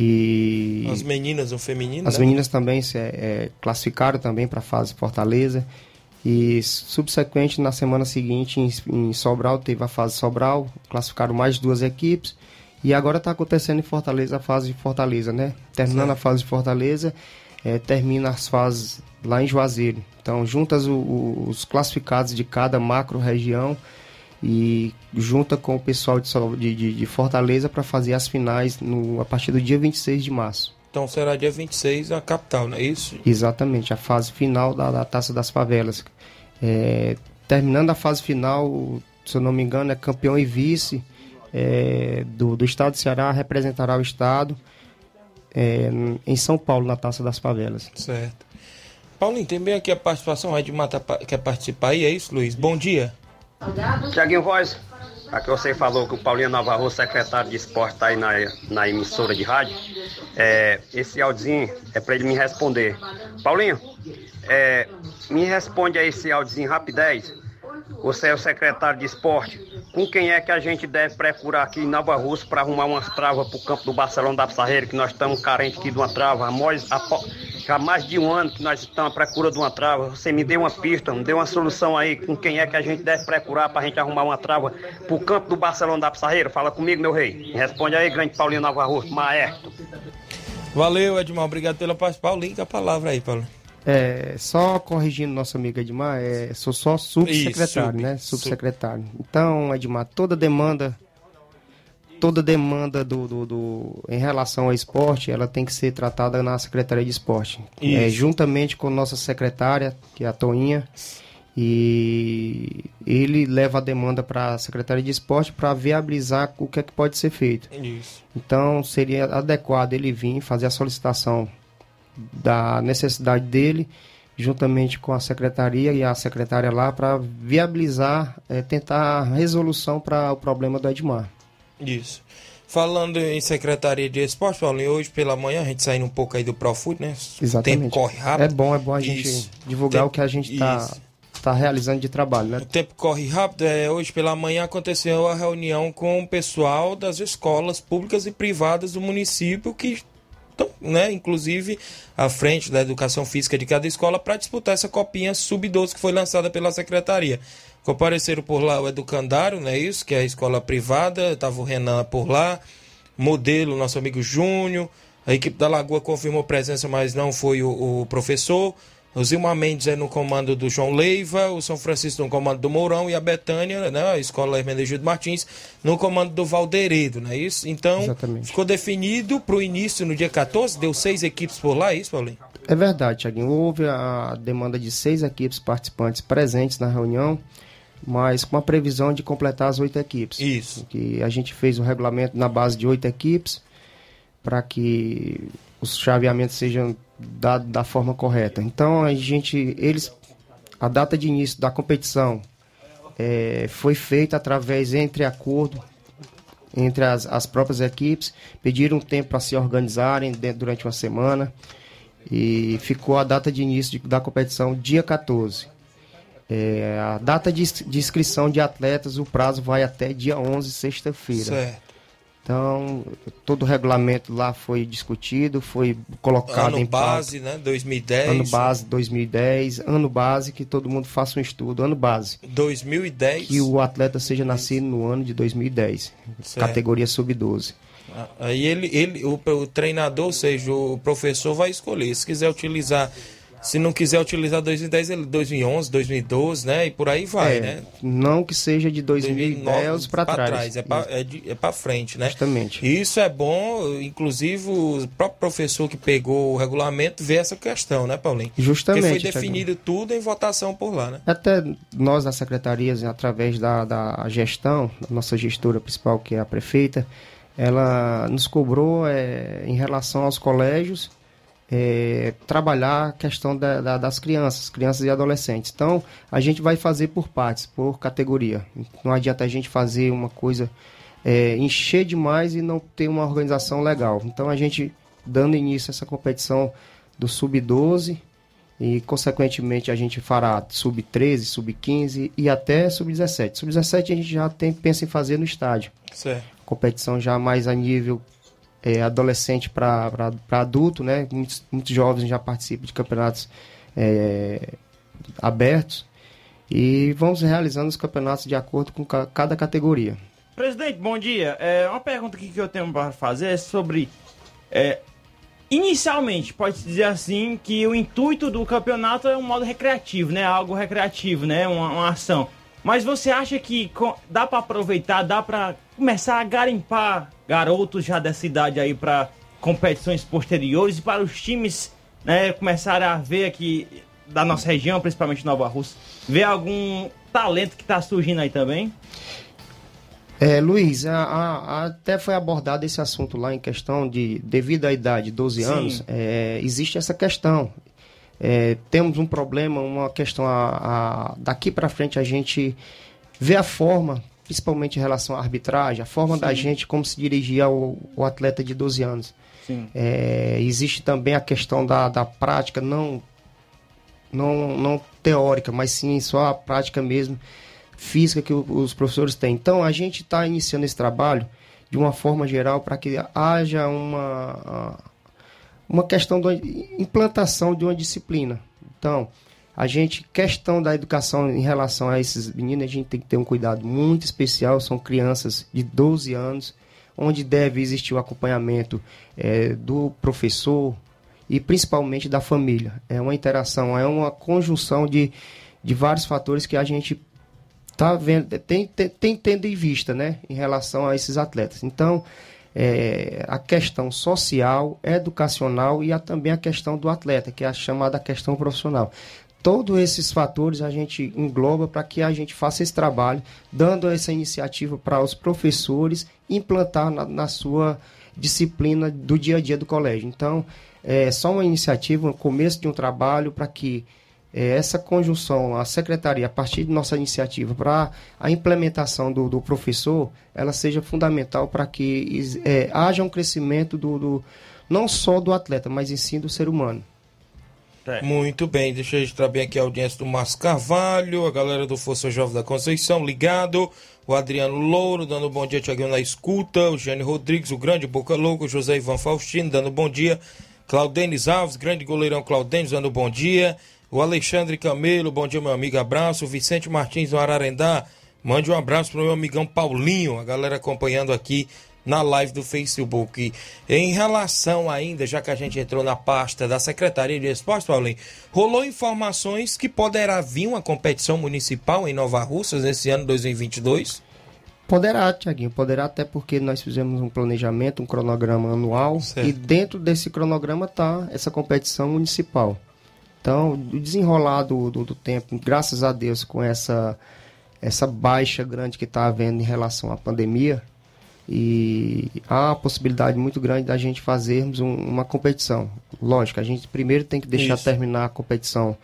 E As meninas, o feminino, as né? meninas também se é, classificaram também para a fase Fortaleza. E subsequente, na semana seguinte, em, em Sobral, teve a fase Sobral, classificaram mais duas equipes. E agora está acontecendo em Fortaleza a fase de Fortaleza, né? Terminando a fase de Fortaleza, eh, termina as fases lá em Juazeiro. Então, juntas o- o- os classificados de cada macro região e junta com o pessoal de, de, de- Fortaleza para fazer as finais no, a partir do dia 26 de março. Então será dia 26 na capital, não é isso? Exatamente, a fase final da, da Taça das Favelas. É, terminando a fase final, se eu não me engano, é campeão e vice é, do, do estado de Ceará, representará o estado é, em São Paulo, na Taça das Favelas. Certo. Paulinho, tem bem aqui a participação, a Edmar tá pa- quer participar aí, é isso, Luiz? Bom dia. Tiaguinho Voz, aqui você falou que o Paulinho Navarro, secretário de esporte, está aí na, na emissora de rádio. É, esse áudiozinho é para ele me responder. Paulinho, é, me responde aí esse áudiozinho rapidez. Você é o secretário de esporte. Com quem é que a gente deve procurar aqui em Nova Rússia para arrumar umas travas para o campo do Barcelona da Pissarreira, que nós estamos carentes aqui de uma trava. Há mais, de um ano que nós estamos à procura de uma trava. Você me deu uma pista, me deu uma solução aí com quem é que a gente deve procurar para a gente arrumar uma trava para o campo do Barcelona da Pissarreira. Fala comigo, meu rei. Responde aí, grande Paulinho Navarro, Maestro. Valeu, Edmar, obrigado pela participação. Paulinho, a palavra aí, Paulinho. É, só corrigindo nosso amigo Edmar, é, sou só subsecretário, Isso, né? sub- Subsecretário. Então, Edmar, toda demanda, toda demanda do, do, do- em relação ao esporte, ela tem que ser tratada na Secretaria de Esporte. É, juntamente com nossa secretária, que é a Toinha, e ele leva a demanda para a Secretaria de Esporte para viabilizar o que é que pode ser feito. Isso. Então seria adequado ele vir fazer a solicitação da necessidade dele, juntamente com a secretaria e a secretária lá, para viabilizar, eh, tentar resolução para o problema do Edmar. Isso. Falando em Secretaria de Esporte, Paulinho, hoje pela manhã, a gente saindo um pouco aí do Profut, né? O Exatamente. tempo corre rápido. É bom, é bom a gente Isso. divulgar Tempo- o que a gente está tá realizando de trabalho, né? O tempo corre rápido. É, hoje pela manhã aconteceu a reunião com o pessoal das escolas públicas e privadas do município que estão, né, inclusive à frente da educação física de cada escola para disputar essa copinha sub-12 que foi lançada pela secretaria. Compareceram por lá o Educandário, não é isso? Que é a escola privada, estava o Renan por lá, modelo, nosso amigo Júnior, a equipe da Lagoa confirmou presença, mas não foi o, o professor. O Zilmar Mendes é no comando do João Leiva, o São Francisco no comando do Mourão e a Betânia, né, a escola Hermenegildo Martins, no comando do Valderedo, não é isso? Então, Exatamente. ficou definido para o início no dia 14, deu seis equipes por lá, é isso, Paulinho? É verdade, Thiaguinho. Houve a demanda de seis equipes participantes presentes na reunião, mas com a previsão de completar as oito equipes. Isso. Que a gente fez o regulamento na base de oito equipes para que os chaveamentos sejam dados da forma correta. Então a gente, eles a data de início da competição é, foi feita através entre acordo entre as, as próprias equipes, pediram tempo para se organizarem dentro, durante uma semana e ficou a data de início de, da competição dia 14. É, a data de, de, inscrição de atletas, o prazo vai até dia 11, sexta-feira. Certo. Então, todo o regulamento lá foi discutido, foi colocado ano em base, né? 2010. Ano base 2010, ano base que todo mundo faça um estudo, ano base. 2010. Que o atleta seja nascido no ano de 2010, certo. categoria sub-12. Aí ele, ele o, o treinador, ou seja, o professor vai escolher. Se quiser utilizar se não quiser utilizar 2010, ele 2011, 2012, né? E por aí vai, é, né? Não que seja de 2010 para trás. trás. É para é, é para frente, né? Justamente. Isso é bom, inclusive o próprio professor que pegou o regulamento vê essa questão, né, Paulinho? Justamente. Porque foi definido tudo em votação por lá, né? Até nós da secretaria, através da, da gestão, da nossa gestora principal, que é a prefeita, ela nos cobrou é, em relação aos colégios é, trabalhar a questão da, da, das crianças, crianças e adolescentes. Então, a gente vai fazer por partes, por categoria. Não adianta a gente fazer uma coisa é, encher demais e não ter uma organização legal. Então, a gente, dando início a essa competição do Sub-12, e consequentemente a gente fará sub-13, sub-15 e até sub-17. Sub-17 a gente já tem, pensa em fazer no estádio. Certo. Competição já mais a nível é, adolescente para adulto, né? Muitos, muitos jovens já participam de campeonatos é, abertos e vamos realizando os campeonatos de acordo com ca cada categoria. Presidente, bom dia. É, uma pergunta que eu tenho para fazer é sobre. É, inicialmente, pode-se dizer assim que o intuito do campeonato é um modo recreativo, né? Algo recreativo, né? Uma, uma ação. Mas você acha que dá para aproveitar, dá para começar a garimpar garotos já dessa idade aí para competições posteriores e para os times né, começarem a ver aqui da nossa região, principalmente Nova Rússia, ver algum talento que está surgindo aí também? É, Luiz, a, a, até foi abordado esse assunto lá em questão de, devido à idade, 12 Sim. anos, é, existe essa questão. É, temos um problema, uma questão a, a daqui para frente a gente vê a forma, principalmente em relação à arbitragem, a forma Sim. da gente como se dirigir ao, ao atleta de 12 anos. É, existe também a questão da, da prática, não, não, não teórica, mas sim só a prática mesmo física que os professores têm. Então a gente está iniciando esse trabalho de uma forma geral para que haja uma uma questão da implantação de uma disciplina. Então, a gente, questão da educação em relação a esses meninos, a gente tem que ter um cuidado muito especial. São crianças de 12 anos, onde deve existir o acompanhamento é, do professor e principalmente da família. É uma interação, é uma conjunção de, de vários fatores que a gente tá vendo, tem, tem, tem tendo em vista, né, em relação a esses atletas. Então, é, a questão social, educacional e a, também a questão do atleta, que é a chamada questão profissional. Todos esses fatores a gente engloba para que a gente faça esse trabalho, dando essa iniciativa para os professores implantar na, na, sua disciplina do dia a dia do colégio. Então, é só uma iniciativa, um começo de um trabalho para que é, essa conjunção, a secretaria, a partir de nossa iniciativa, para a implementação do, do, professor, ela seja fundamental para que é, haja um crescimento do, do, não só do atleta, mas em sim do ser humano. É. Muito bem, deixa eu registrar bem aqui a audiência do Márcio Carvalho, a galera do Força Jovem da Conceição, ligado. O Adriano Louro, dando bom dia, Tiaguinho na escuta. O Gênio Rodrigues, o grande Boca Louco. O José Ivan Faustino, dando bom dia. Claudenis Alves, grande goleirão Claudenis, dando bom dia. O Alexandre Camelo, bom dia, meu amigo, abraço. O Vicente Martins do Ararendá, mande um abraço para o meu amigão Paulinho, a galera acompanhando aqui na live do Facebook. Em relação ainda, já que a gente entrou na pasta da Secretaria de Esportes, Paulinho, rolou informações que poderá vir uma competição municipal em Nova Russas nesse ano 2022? Poderá, Tiaguinho, poderá até porque nós fizemos um planejamento, um cronograma anual certo. e dentro desse cronograma está essa competição municipal. Então, o desenrolar do, do, do, tempo, graças a Deus, com essa, essa baixa grande que está havendo em relação à pandemia, e há a possibilidade muito grande da gente fazermos um, uma competição. Lógico, a gente primeiro tem que deixar Isso. terminar a competição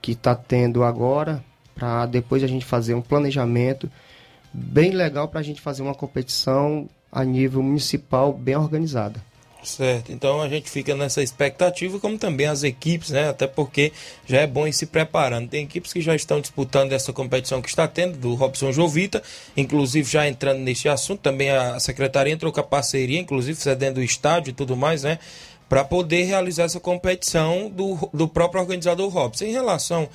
que está tendo agora, para depois a gente fazer um planejamento bem legal para a gente fazer uma competição a nível municipal bem organizada. Certo, então a gente fica nessa expectativa, como também as equipes, né? Até porque já é bom ir se preparando. Tem equipes que já estão disputando essa competição que está tendo, do Robson Jovita, inclusive já entrando nesse assunto, também a secretaria entrou com a parceria, inclusive cedendo o estádio e tudo mais, né? Para poder realizar essa competição do, do próprio organizador Robson. Em relação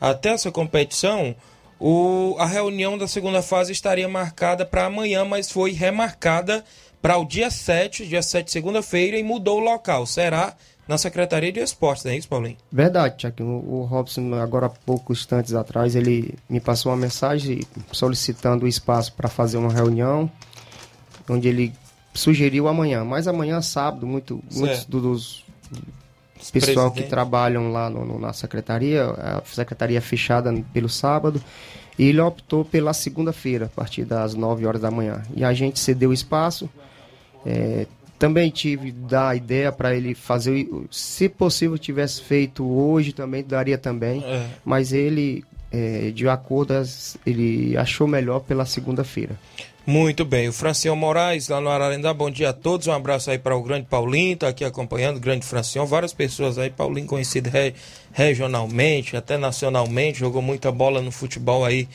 até essa competição, o, a reunião da segunda fase estaria marcada para amanhã, mas foi remarcada para o dia 7, dia 7, segunda-feira, e mudou o local. Será na Secretaria de Esportes, não é isso, Paulinho? Verdade, Tiago. O Robson, agora há poucos instantes atrás, ele me passou uma mensagem solicitando o espaço para fazer uma reunião, onde ele sugeriu amanhã. Mas amanhã, sábado, muito, muitos dos pessoal que trabalham lá no, no, na secretaria, a secretaria é fechada pelo sábado, e ele optou pela segunda-feira, a partir das 9 horas da manhã. E a gente cedeu o espaço, é, também tive da ideia para ele fazer, se possível tivesse feito hoje também daria também, é. mas ele é, de acordo ele achou melhor pela segunda-feira. Muito bem, o Francião Moraes lá no Ararendá, bom dia a todos, um abraço aí para o grande Paulinho, tá aqui acompanhando o grande Francião, várias pessoas aí, Paulinho conhecido re, regionalmente, até nacionalmente, jogou muita bola no futebol aí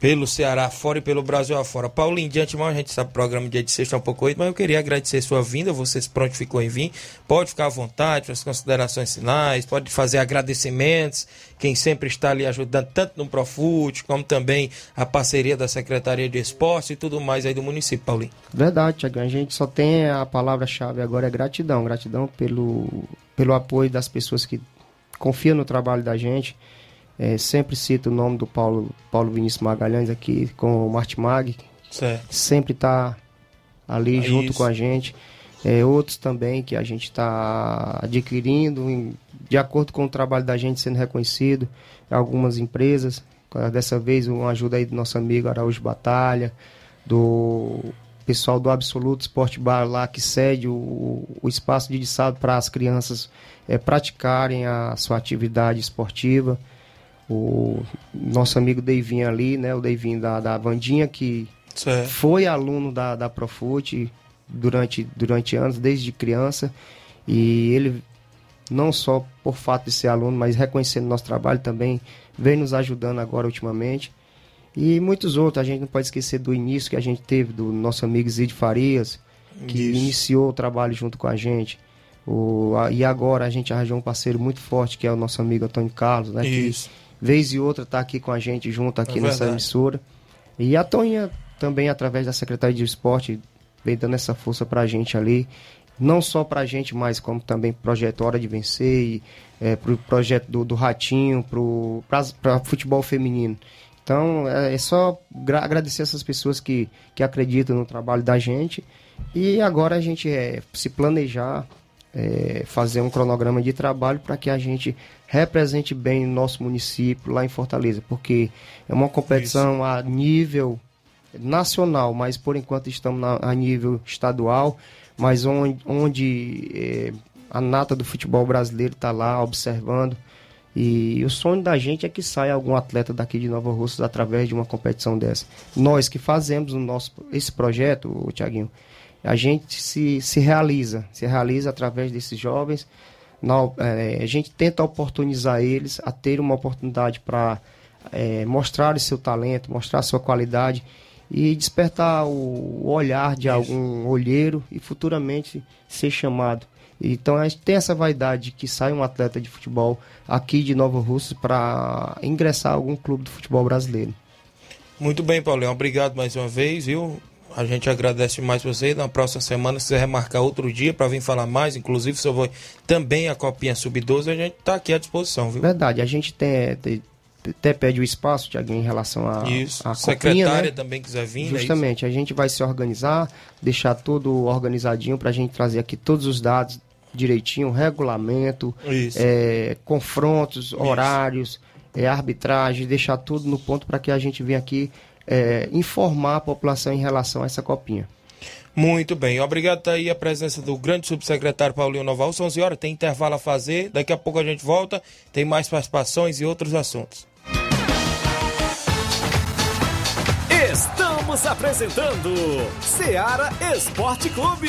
pelo Ceará fora e pelo Brasil afora. Paulinho, de antemão, a gente sabe que o programa dia de sexta é um pouco oito, mas eu queria agradecer sua vinda, você se prontificou em vir. Pode ficar à vontade, as considerações finais, pode fazer agradecimentos, quem sempre está ali ajudando, tanto no Profute, como também a parceria da Secretaria de Esporte e tudo mais aí do município, Paulinho. Verdade, Tiago, a gente só tem a palavra-chave agora é gratidão, gratidão pelo, pelo apoio das pessoas que confiam no trabalho da gente, é, sempre cito o nome do Paulo, Paulo Vinícius Magalhães aqui com o Martimag. Certo. Sempre está ali é junto isso. com a gente. É, outros também que a gente está adquirindo em, de acordo com o trabalho da gente sendo reconhecido. Algumas empresas. Dessa vez uma ajuda aí do nosso amigo Araújo Batalha, do pessoal do Absoluto Sport Bar lá que cede o, o espaço de sábado para as crianças é, praticarem a sua atividade esportiva o nosso amigo Deivinho ali, né? O Deivinho da, da Vandinha, que certo. foi aluno da, da Profute durante, durante anos, desde criança. E ele, não só por fato de ser aluno, mas reconhecendo nosso trabalho também, vem nos ajudando agora ultimamente. E muitos outros, a gente não pode esquecer do início que a gente teve do nosso amigo Zid Farias, que Isso. iniciou o trabalho junto com a gente. O, a, e agora a gente arranjou um parceiro muito forte, que é o nosso amigo Antônio Carlos, né? Isso. Que vez e outra está aqui com a gente junto aqui é nessa emissora. E a Toninha também, através da Secretaria de Esporte, vem dando essa força para a gente ali. Não só para a gente, mas como também projeto Hora de Vencer, e, é, pro projeto do, do Ratinho, para futebol feminino. Então, é, é só agradecer essas pessoas que, que acreditam no trabalho da gente. E agora a gente é, se planejar, é, fazer um cronograma de trabalho para que a gente represente bem o nosso município lá em Fortaleza, porque é uma competição Isso. a nível nacional, mas por enquanto estamos na, a nível estadual, mas onde, onde é, a nata do futebol brasileiro está lá observando. E o sonho da gente é que saia algum atleta daqui de Nova Russas através de uma competição dessa. Nós que fazemos o nosso, esse projeto, o Tiaguinho, a gente se, se realiza, se realiza através desses jovens na, é, a gente tenta oportunizar eles a ter uma oportunidade para é, mostrar o seu talento, mostrar a sua qualidade e despertar o olhar de algum olheiro e futuramente ser chamado. Então a gente tem essa vaidade de que sai um atleta de futebol aqui de Nova Rússia para ingressar a algum clube do futebol brasileiro. Muito bem, Paulinho. Obrigado mais uma vez, viu? A gente agradece mais você. Na próxima semana, se você remarcar outro dia para vir falar mais, inclusive sobre também a Copinha Sub-12, a gente está aqui à disposição, viu? Verdade, a gente tem, tem até pede o espaço, Tiaguinho, em relação a. Isso, a secretária né? também quiser vir. É Justamente, é a gente vai se organizar, deixar tudo organizadinho para a gente trazer aqui todos os dados direitinho, regulamento, é, confrontos, isso. horários, é, arbitragem, deixar tudo no ponto para que a gente venha aqui é, informar a população em relação a essa copinha. Muito bem, obrigado aí a presença do grande subsecretário Paulinho Noval. São 11 horas, tem intervalo a fazer, daqui a pouco a gente volta, tem mais participações e outros assuntos. Estamos apresentando Seara Esporte Clube.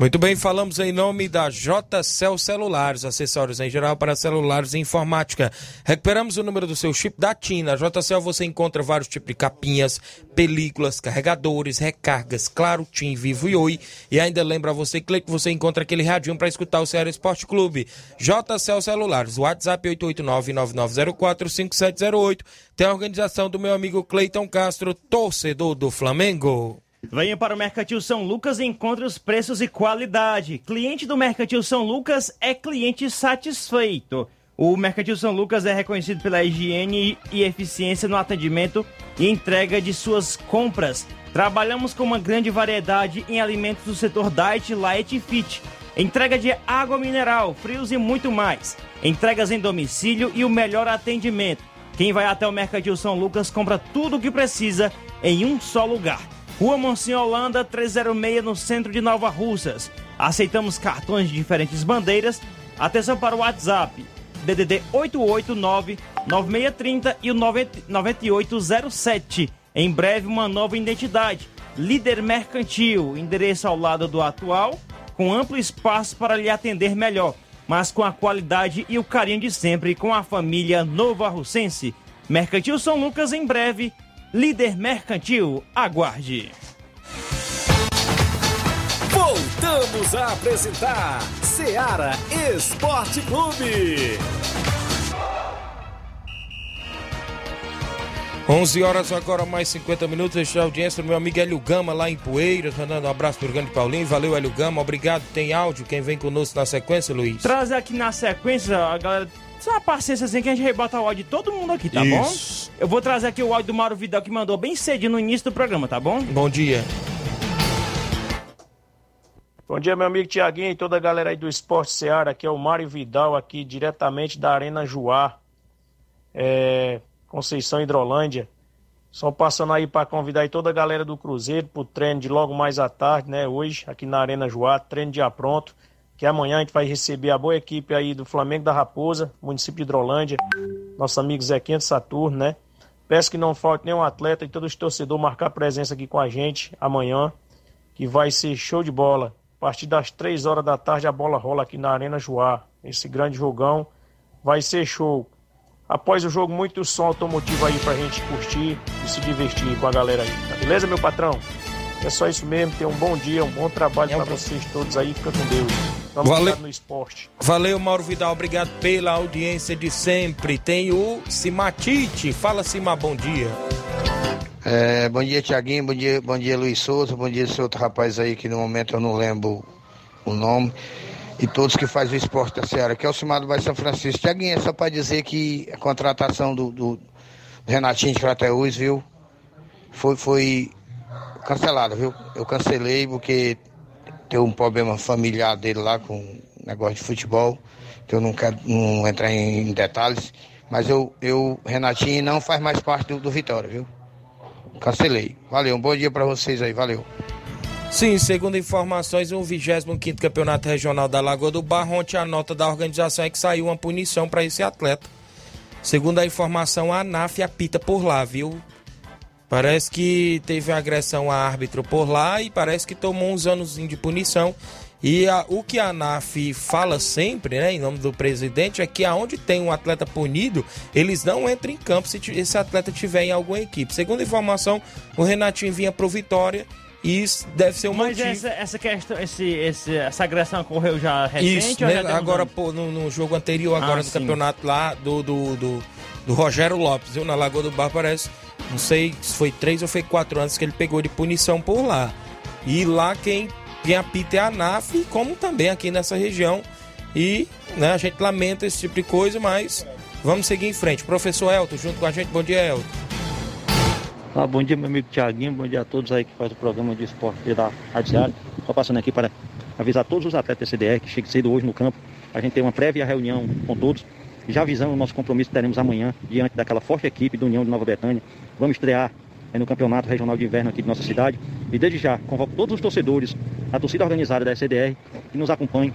Muito bem, falamos em nome da JCL Celulares, acessórios em geral para celulares e informática. Recuperamos o número do seu chip da TIM. Na JCL você encontra vários tipos de capinhas, películas, carregadores, recargas, claro, TIM, Vivo e Oi. E ainda lembra você que você encontra aquele radinho para escutar o Ceará Esporte Clube. JCL Celulares, WhatsApp 889-9904-5708. Tem a organização do meu amigo Cleiton Castro, torcedor do Flamengo. Venha para o Mercantil São Lucas e encontre os preços e qualidade. Cliente do Mercantil São Lucas é cliente satisfeito. O Mercantil São Lucas é reconhecido pela higiene e eficiência no atendimento e entrega de suas compras. Trabalhamos com uma grande variedade em alimentos do setor Diet, Light e Fit. Entrega de água mineral, frios e muito mais. Entregas em domicílio e o melhor atendimento. Quem vai até o Mercantil São Lucas compra tudo o que precisa em um só lugar. Rua Monsenhor Holanda, 306, no centro de Nova Russas. Aceitamos cartões de diferentes bandeiras. Atenção para o WhatsApp. DDD 889-9630 e o 9807. Em breve, uma nova identidade. Líder Mercantil, endereço ao lado do atual, com amplo espaço para lhe atender melhor, mas com a qualidade e o carinho de sempre com a família Nova Russense. Mercantil São Lucas, em breve, Líder Mercantil, aguarde. Voltamos a apresentar Seara Esporte Clube. 11 horas agora, mais 50 minutos. Este é a audiência do meu amigo Hélio Gama, lá em Poeiras. Mandando um abraço pro grande Paulinho. Valeu, Hélio Gama. Obrigado. Tem áudio. Quem vem conosco na sequência, Luiz? Traz aqui na sequência, a galera. Só uma paciência assim que a gente rebota o áudio de todo mundo aqui, tá Isso. bom? Eu vou trazer aqui o áudio do Mauro Vidal que mandou bem cedinho no início do programa, tá bom? Bom dia. Bom dia, meu amigo Tiaguinho e toda a galera aí do Esporte Seara. Aqui é o Mário Vidal, aqui diretamente da Arena Juá, é, Conceição Hidrolândia. Só passando aí para convidar aí toda a galera do Cruzeiro pro treino de logo mais à tarde, né? Hoje, aqui na Arena Juá, treino já pronto. Que amanhã a gente vai receber a boa equipe aí do Flamengo da Raposa, município de Hidrolândia. Nosso amigo Zequinha Saturno, né? Peço que não falte nenhum atleta e todos os torcedores marcar presença aqui com a gente amanhã, que vai ser show de bola. A partir das três horas da tarde a bola rola aqui na Arena Joá. Esse grande jogão vai ser show. Após o jogo, muito som automotivo aí pra gente curtir e se divertir com a galera aí. Tá beleza, meu patrão? É só isso mesmo. Tenha um bom dia, um bom trabalho para vocês todos aí. Fica com Deus. Vamos Valeu. no esporte. Valeu, Mauro Vidal. Obrigado pela audiência de sempre. Tem o Simatite. Fala, Sima, bom dia. É, bom dia, Tiaguinho. Bom dia, bom dia, Luiz Souza. Bom dia, esse outro rapaz aí que no momento eu não lembro o nome. E todos que fazem o esporte da Seara, que é o Cimado Vai São Francisco. Tiaguinho, é só para dizer que a contratação do, do, Renatinho de Crateús, viu? Foi, foi cancelada, viu? Eu cancelei porque tem um problema familiar dele lá com negócio de futebol, que eu não quero não entrar em detalhes. Mas eu, eu Renatinho não faz mais parte do, do Vitória, viu? Cancelei. Valeu, um bom dia para vocês aí, valeu. Sim, segundo informações, o 25 Campeonato Regional da Lagoa do Barro, ontem a nota da organização é que saiu uma punição para esse atleta. Segundo a informação, a ANAF apita por lá, viu? Parece que teve agressão a árbitro por lá e parece que tomou uns anos de punição. E a, o que a ANAF fala sempre, né, em nome do presidente, é que aonde tem um atleta punido, eles não entram em campo se esse atleta tiver em alguma equipe. Segundo informação, o Renatinho vinha pro Vitória e isso deve ser um Mas motivo. essa, essa questão, esse, esse, essa agressão ocorreu já recente? Isso, ou né? já agora pô, no, no jogo anterior agora Ah, do sim. campeonato lá do, do, do, do Rogério Lopes, viu? Na Lagoa do Bar parece, não sei se foi três ou foi quatro anos que ele pegou de punição por lá. E lá quem, quem apita é a ANAF, como também aqui nessa região. E né, a gente lamenta esse tipo de coisa, mas vamos seguir em frente. Professor Elton, junto com a gente, bom dia, Elton. Ah, bom dia, meu amigo Tiaguinho, bom dia a todos aí que faz o programa de esporte da Rádio. Só passando aqui para avisar todos os atletas da CDR que cheguem cedo hoje no campo. A gente tem uma prévia reunião com todos, já avisando o nosso compromisso que teremos amanhã, diante daquela forte equipe do União de Nova Betânia. Vamos estrear eh, no Campeonato Regional de Inverno aqui de nossa cidade. E desde já, convoco todos os torcedores, a torcida organizada da CDR, que nos acompanhem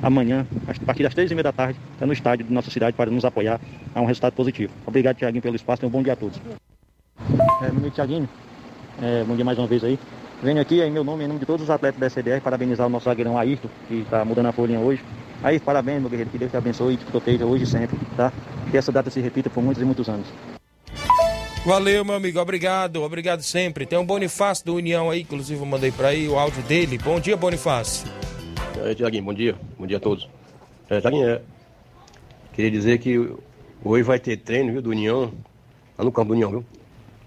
amanhã, a partir das três e meia da tarde, no estádio de nossa cidade para nos apoiar a um resultado positivo. Obrigado, Tiaguinho, pelo espaço e um bom dia a todos. É, meu amigo Thiaguinho, é, bom dia mais uma vez aí. Venho aqui em meu nome, em nome de todos os atletas da SDR, parabenizar o nosso zagueirão Ayrton, que está mudando a folhinha hoje. Aí, parabéns, meu guerreiro, que Deus te abençoe e te proteja hoje e sempre, tá? Que essa data se repita por muitos e muitos anos. Valeu, meu amigo. Obrigado, obrigado sempre. Tem um Bonifácio do União aí, inclusive eu mandei pra aí o áudio dele. Bom dia, Bonifácio. É, Tiaguinho, bom dia. Bom dia a todos. É, Tiaguinho, é, queria dizer que hoje vai ter treino, viu, do União, lá no campo do União, viu?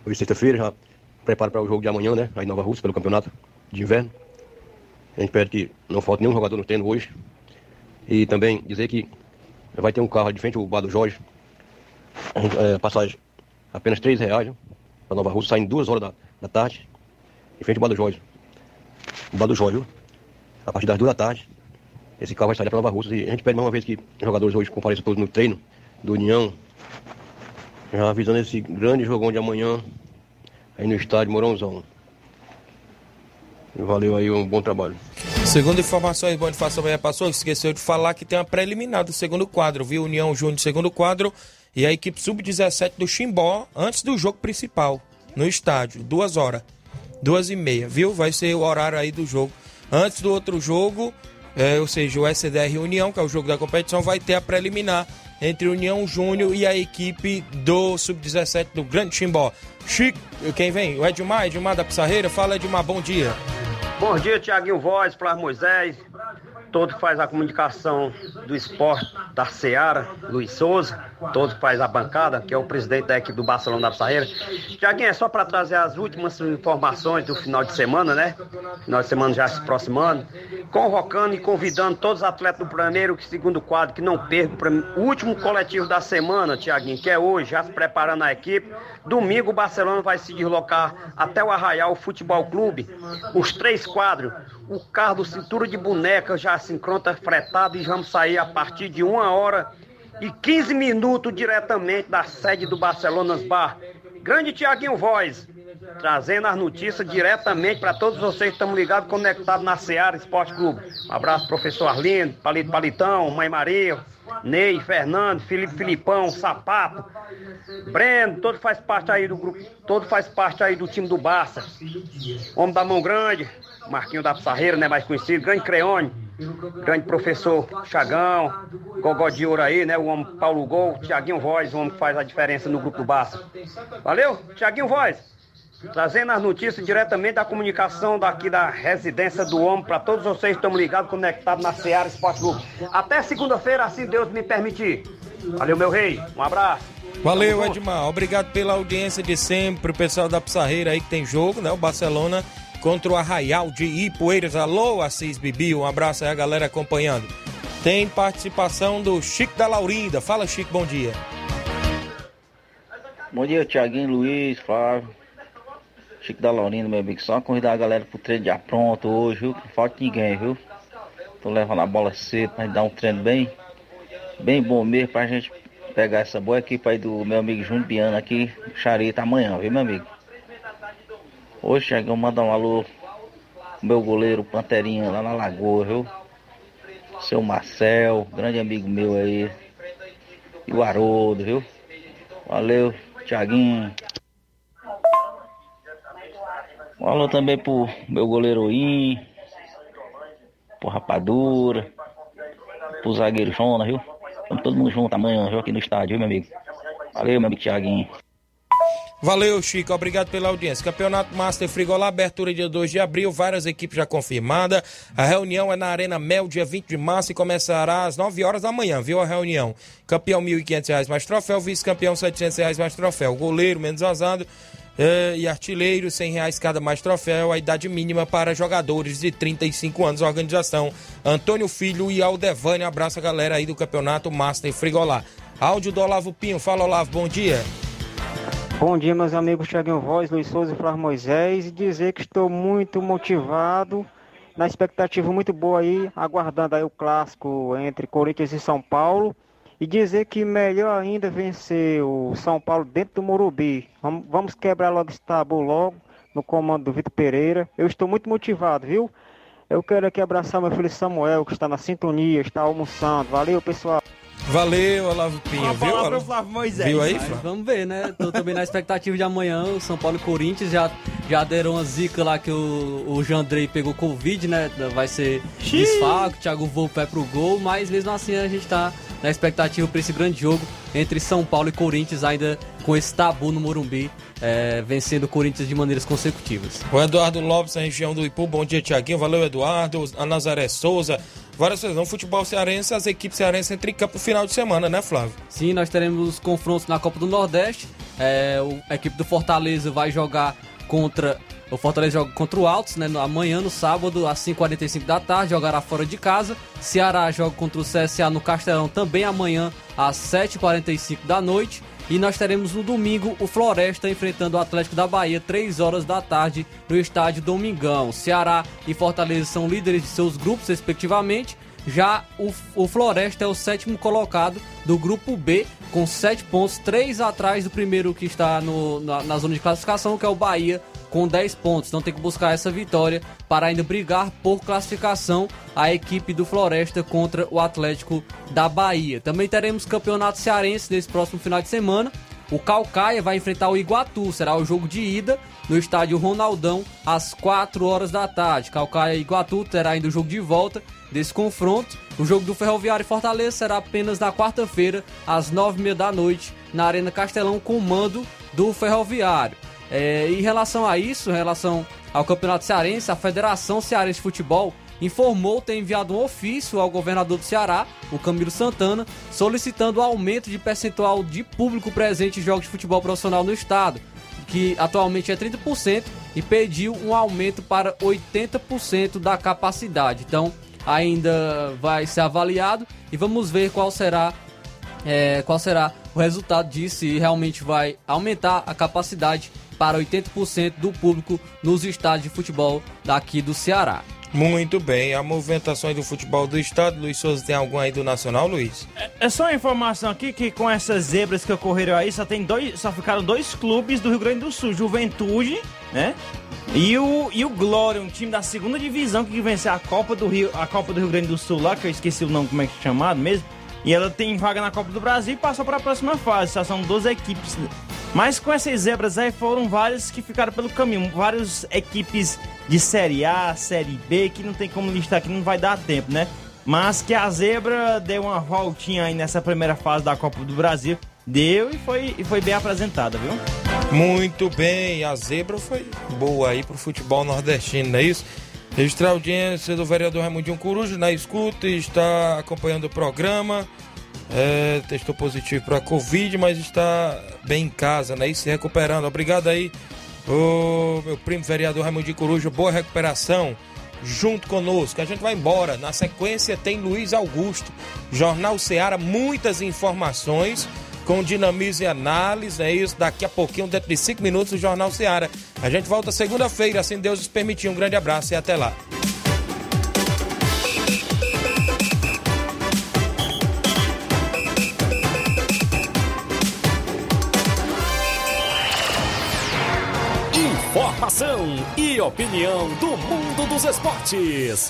Hoje, sexta-feira, já prepara para o jogo de amanhã, né? Aí Nova Rússia, pelo campeonato de inverno. A gente pede que não falte nenhum jogador no treino hoje. E também dizer que vai ter um carro de frente, o Bar do Jorge. É, passagem apenas 3 reais, para Nova Rússia, saindo duas horas da, da tarde, em frente ao Bar do Jorge. O Bar do Jorge, a partir das duas da tarde. Esse carro vai sair para Nova Rússia. E a gente pede mais uma vez que os jogadores hoje compareçam todos no treino do União. Já avisando esse grande jogão de amanhã aí no estádio Morãozão. Valeu aí, um bom trabalho. Segundo informações, Bonifácio também passou, esqueceu de falar que tem uma preliminar do segundo quadro, viu? União Júnior segundo quadro e a equipe sub-17 do Chimbó antes do jogo principal, no estádio, duas horas, duas e meia, viu? Vai ser o horário aí do jogo. Antes do outro jogo, é, ou seja, o SDR União, que é o jogo da competição, vai ter a preliminar entre União Júnior e a equipe do sub-17 do Grande Chimbó. Chico, quem vem? O Edmar, Edmar da Pissarreira. Fala, Edmar, bom dia. Bom dia, Tiaguinho Voz, Flávio Moisés, todo que faz a comunicação do esporte da Seara, Luiz Souza, todo que faz a bancada, que é o presidente da equipe do Barcelona da Pissarreira. Tiaguinho, é só para trazer as últimas informações do final de semana, né? Final de semana já se aproximando, convocando e convidando todos os atletas do primeiro e segundo quadro que não percam o último coletivo da semana, Tiaguinho, que é hoje, já se preparando a equipe. Domingo o Barcelona vai se deslocar até o Arraial Futebol Clube. Os três quadros, o carro do Cintura de Boneca já se encontra fretado e vamos sair a partir de uma hora e 15 minutos diretamente da sede do Barcelonas Bar. Grande Tiaguinho Voz, trazendo as notícias diretamente para todos vocês que estão ligados, conectados na Seara Esporte Clube. Um abraço, professor Arlindo, Palito Palitão, Mãe Maria, Ney, Fernando, Felipe Filipão, Sapato, Breno, todo faz parte aí do grupo, todo faz parte aí do time do Barça. Homem da mão grande, Marquinho da Pissarreira, né, mais conhecido, grande Creone, grande professor Chagão, Gogó de Ouro aí, né, o homem Paulo Gol, Tiaguinho Voz, o homem que faz a diferença no grupo do Barça. Valeu, Tiaguinho Voz. Trazendo as notícias diretamente da comunicação daqui da residência do homem para todos vocês que estão ligados, conectados na Seara Esporte Clube. Até segunda-feira, assim Deus me permitir. Valeu, meu rei. Um abraço. Valeu, Edmar. Obrigado pela audiência de sempre. O pessoal da Pissarreira aí que tem jogo, né? O Barcelona contra o Arraial de Ipueiras. Alô, Assis Bibi. Um abraço aí a galera acompanhando. Tem participação do Chico da Laurinda. Fala, Chico, bom dia. Bom dia, Tiaguinho, Luiz, Flávio. Chico da Laurinda, meu amigo. Só convidar a galera pro treino já pronto hoje, viu? Não falta ninguém, viu? Tô levando a bola cedo pra gente dar um treino bem, bem bom mesmo pra gente pegar essa boa equipe aí do meu amigo Júnior Biano aqui, Charita amanhã, viu, meu amigo? Hoje, Tiaguinho, mandar um alô meu goleiro Panterinha lá na Lagoa, viu? Seu Marcel, grande amigo meu aí. E o Haroldo, viu? Valeu, Tiaguinho. Um alô também pro meu goleiro In. pro Rapadura, pro zagueiro Jona, viu? Vamos todo mundo junto amanhã, viu? Aqui no estádio, viu, meu amigo? Valeu, meu amigo Thiaguinho. Valeu, Chico. Obrigado pela audiência. Campeonato Master Frigolá, abertura dia 2 de abril, várias equipes já confirmadas. A reunião é na Arena Mel, dia 20 de março, e começará às 9 horas da manhã, viu a reunião? Campeão R$ 1.500 mais troféu, vice-campeão R$ 700 mais troféu. Goleiro menos vazado eh, e artilheiro, 100 reais cada mais troféu. A idade mínima para jogadores de 35 anos. Organização Antônio Filho e Aldevânia. Abraço a galera aí do Campeonato Master Frigolá. Áudio do Olavo Pinho. Fala, Olavo, bom dia. Bom dia, meus amigos Thiaguinho Voz, Luiz Souza e Flávio Moisés. E dizer que estou muito motivado, na expectativa muito boa aí, aguardando aí o clássico entre Corinthians e São Paulo. E dizer que melhor ainda vencer o São Paulo dentro do Morumbi. Vamos, vamos quebrar logo esse tabu logo, no comando do Vitor Pereira. Eu estou muito motivado, viu? Eu quero aqui abraçar meu filho Samuel, que está na sintonia, está almoçando. Valeu, pessoal. Valeu, Olavo Pinho. Uma viu, palavra Olavo? pro Flávio Moisés. Viu aí, Flávio? vamos ver, né? Tô também na expectativa de amanhã. O São Paulo e Corinthians já, já deram uma zica lá que o, o Jandrei pegou Covid, né? Vai ser desfalque, Thiago Volpe vai pro gol, mas mesmo assim a gente tá na expectativa pra esse grande jogo entre São Paulo e Corinthians, ainda com esse tabu no Morumbi, é, vencendo o Corinthians de maneiras consecutivas. O Eduardo Lopes, na região do Ipu. Bom dia, Tiaguinho. Valeu, Eduardo. A Nazaré Souza. Várias coisas. No futebol cearense, as equipes cearenses entram em campo no final de semana, né, Flávio? Sim, nós teremos confrontos na Copa do Nordeste. É, o- a equipe do Fortaleza vai jogar contra. O Fortaleza joga contra o Altos, né? no- Amanhã, no sábado, às 5h45 da tarde, jogará fora de casa. Ceará joga contra o CSA no Castelão também amanhã, às 7h45 da noite. E nós teremos no domingo o Floresta enfrentando o Atlético da Bahia, 3 horas da tarde, no estádio Domingão. Ceará e Fortaleza são líderes de seus grupos, respectivamente. Já o, o Floresta é o sétimo colocado do grupo B, com 7 pontos, 3 atrás do primeiro que está no- na, na zona de classificação, que é o Bahia, com 10 pontos. Então tem que buscar essa vitória para ainda brigar por classificação a equipe do Floresta contra o Atlético da Bahia. Também teremos campeonato cearense nesse próximo final de semana. O Calcaia vai enfrentar o Iguatu, será o jogo de ida no estádio Ronaldão às 4 horas da tarde. Calcaia e Iguatu terá ainda o jogo de volta desse confronto. O jogo do Ferroviário e Fortaleza será apenas na quarta-feira às 9h30 da noite na Arena Castelão com o mando do Ferroviário. É, em relação a isso, em relação ao Campeonato Cearense, a Federação Cearense de Futebol informou ter enviado um ofício ao governador do Ceará, o Camilo Santana, solicitando o aumento de percentual de público presente em jogos de futebol profissional no estado, que atualmente é 30%, e pediu um aumento para 80% da capacidade. Então, ainda vai ser avaliado e vamos ver qual será é, qual será o resultado disso se realmente vai aumentar a capacidade para 80% do público nos estádios de futebol daqui do Ceará. Muito bem. A movimentações do futebol do estado. Luiz Souza tem algum aí do Nacional, Luiz? É só uma informação aqui que com essas zebras que ocorreram aí, só tem dois, só ficaram dois clubes do Rio Grande do Sul, Juventude, né? E o, e o Glória, um time da segunda divisão que venceu a Copa do Rio, a Copa do Rio Grande do Sul lá, que eu esqueci o nome como é que é chamado mesmo. E ela tem vaga na Copa do Brasil e passou para a próxima fase. São 12 equipes. Mas com essas zebras aí foram várias que ficaram pelo caminho. Várias equipes de Série A, Série B, que não tem como listar aqui, não vai dar tempo, né? Mas que a zebra deu uma voltinha aí nessa primeira fase da Copa do Brasil. Deu e foi, e foi bem apresentada, viu? Muito bem. A zebra foi boa aí pro futebol nordestino, não é isso? Registrar a audiência do vereador Raimundinho Coruja na escuta e está acompanhando o programa. É, testou positivo para Covid, mas está bem em casa, né? E se recuperando. Obrigado aí, o meu primo vereador Raimundinho Coruja. Boa recuperação junto conosco. A gente vai embora. Na sequência tem Luiz Augusto, Jornal Ceará, muitas informações com dinamismo e análise, é isso. Daqui a pouquinho, dentro de cinco minutos, o Jornal Ceará. A gente volta segunda-feira, assim Deus nos permitir. Um grande abraço e até lá. Informação e opinião do mundo dos esportes.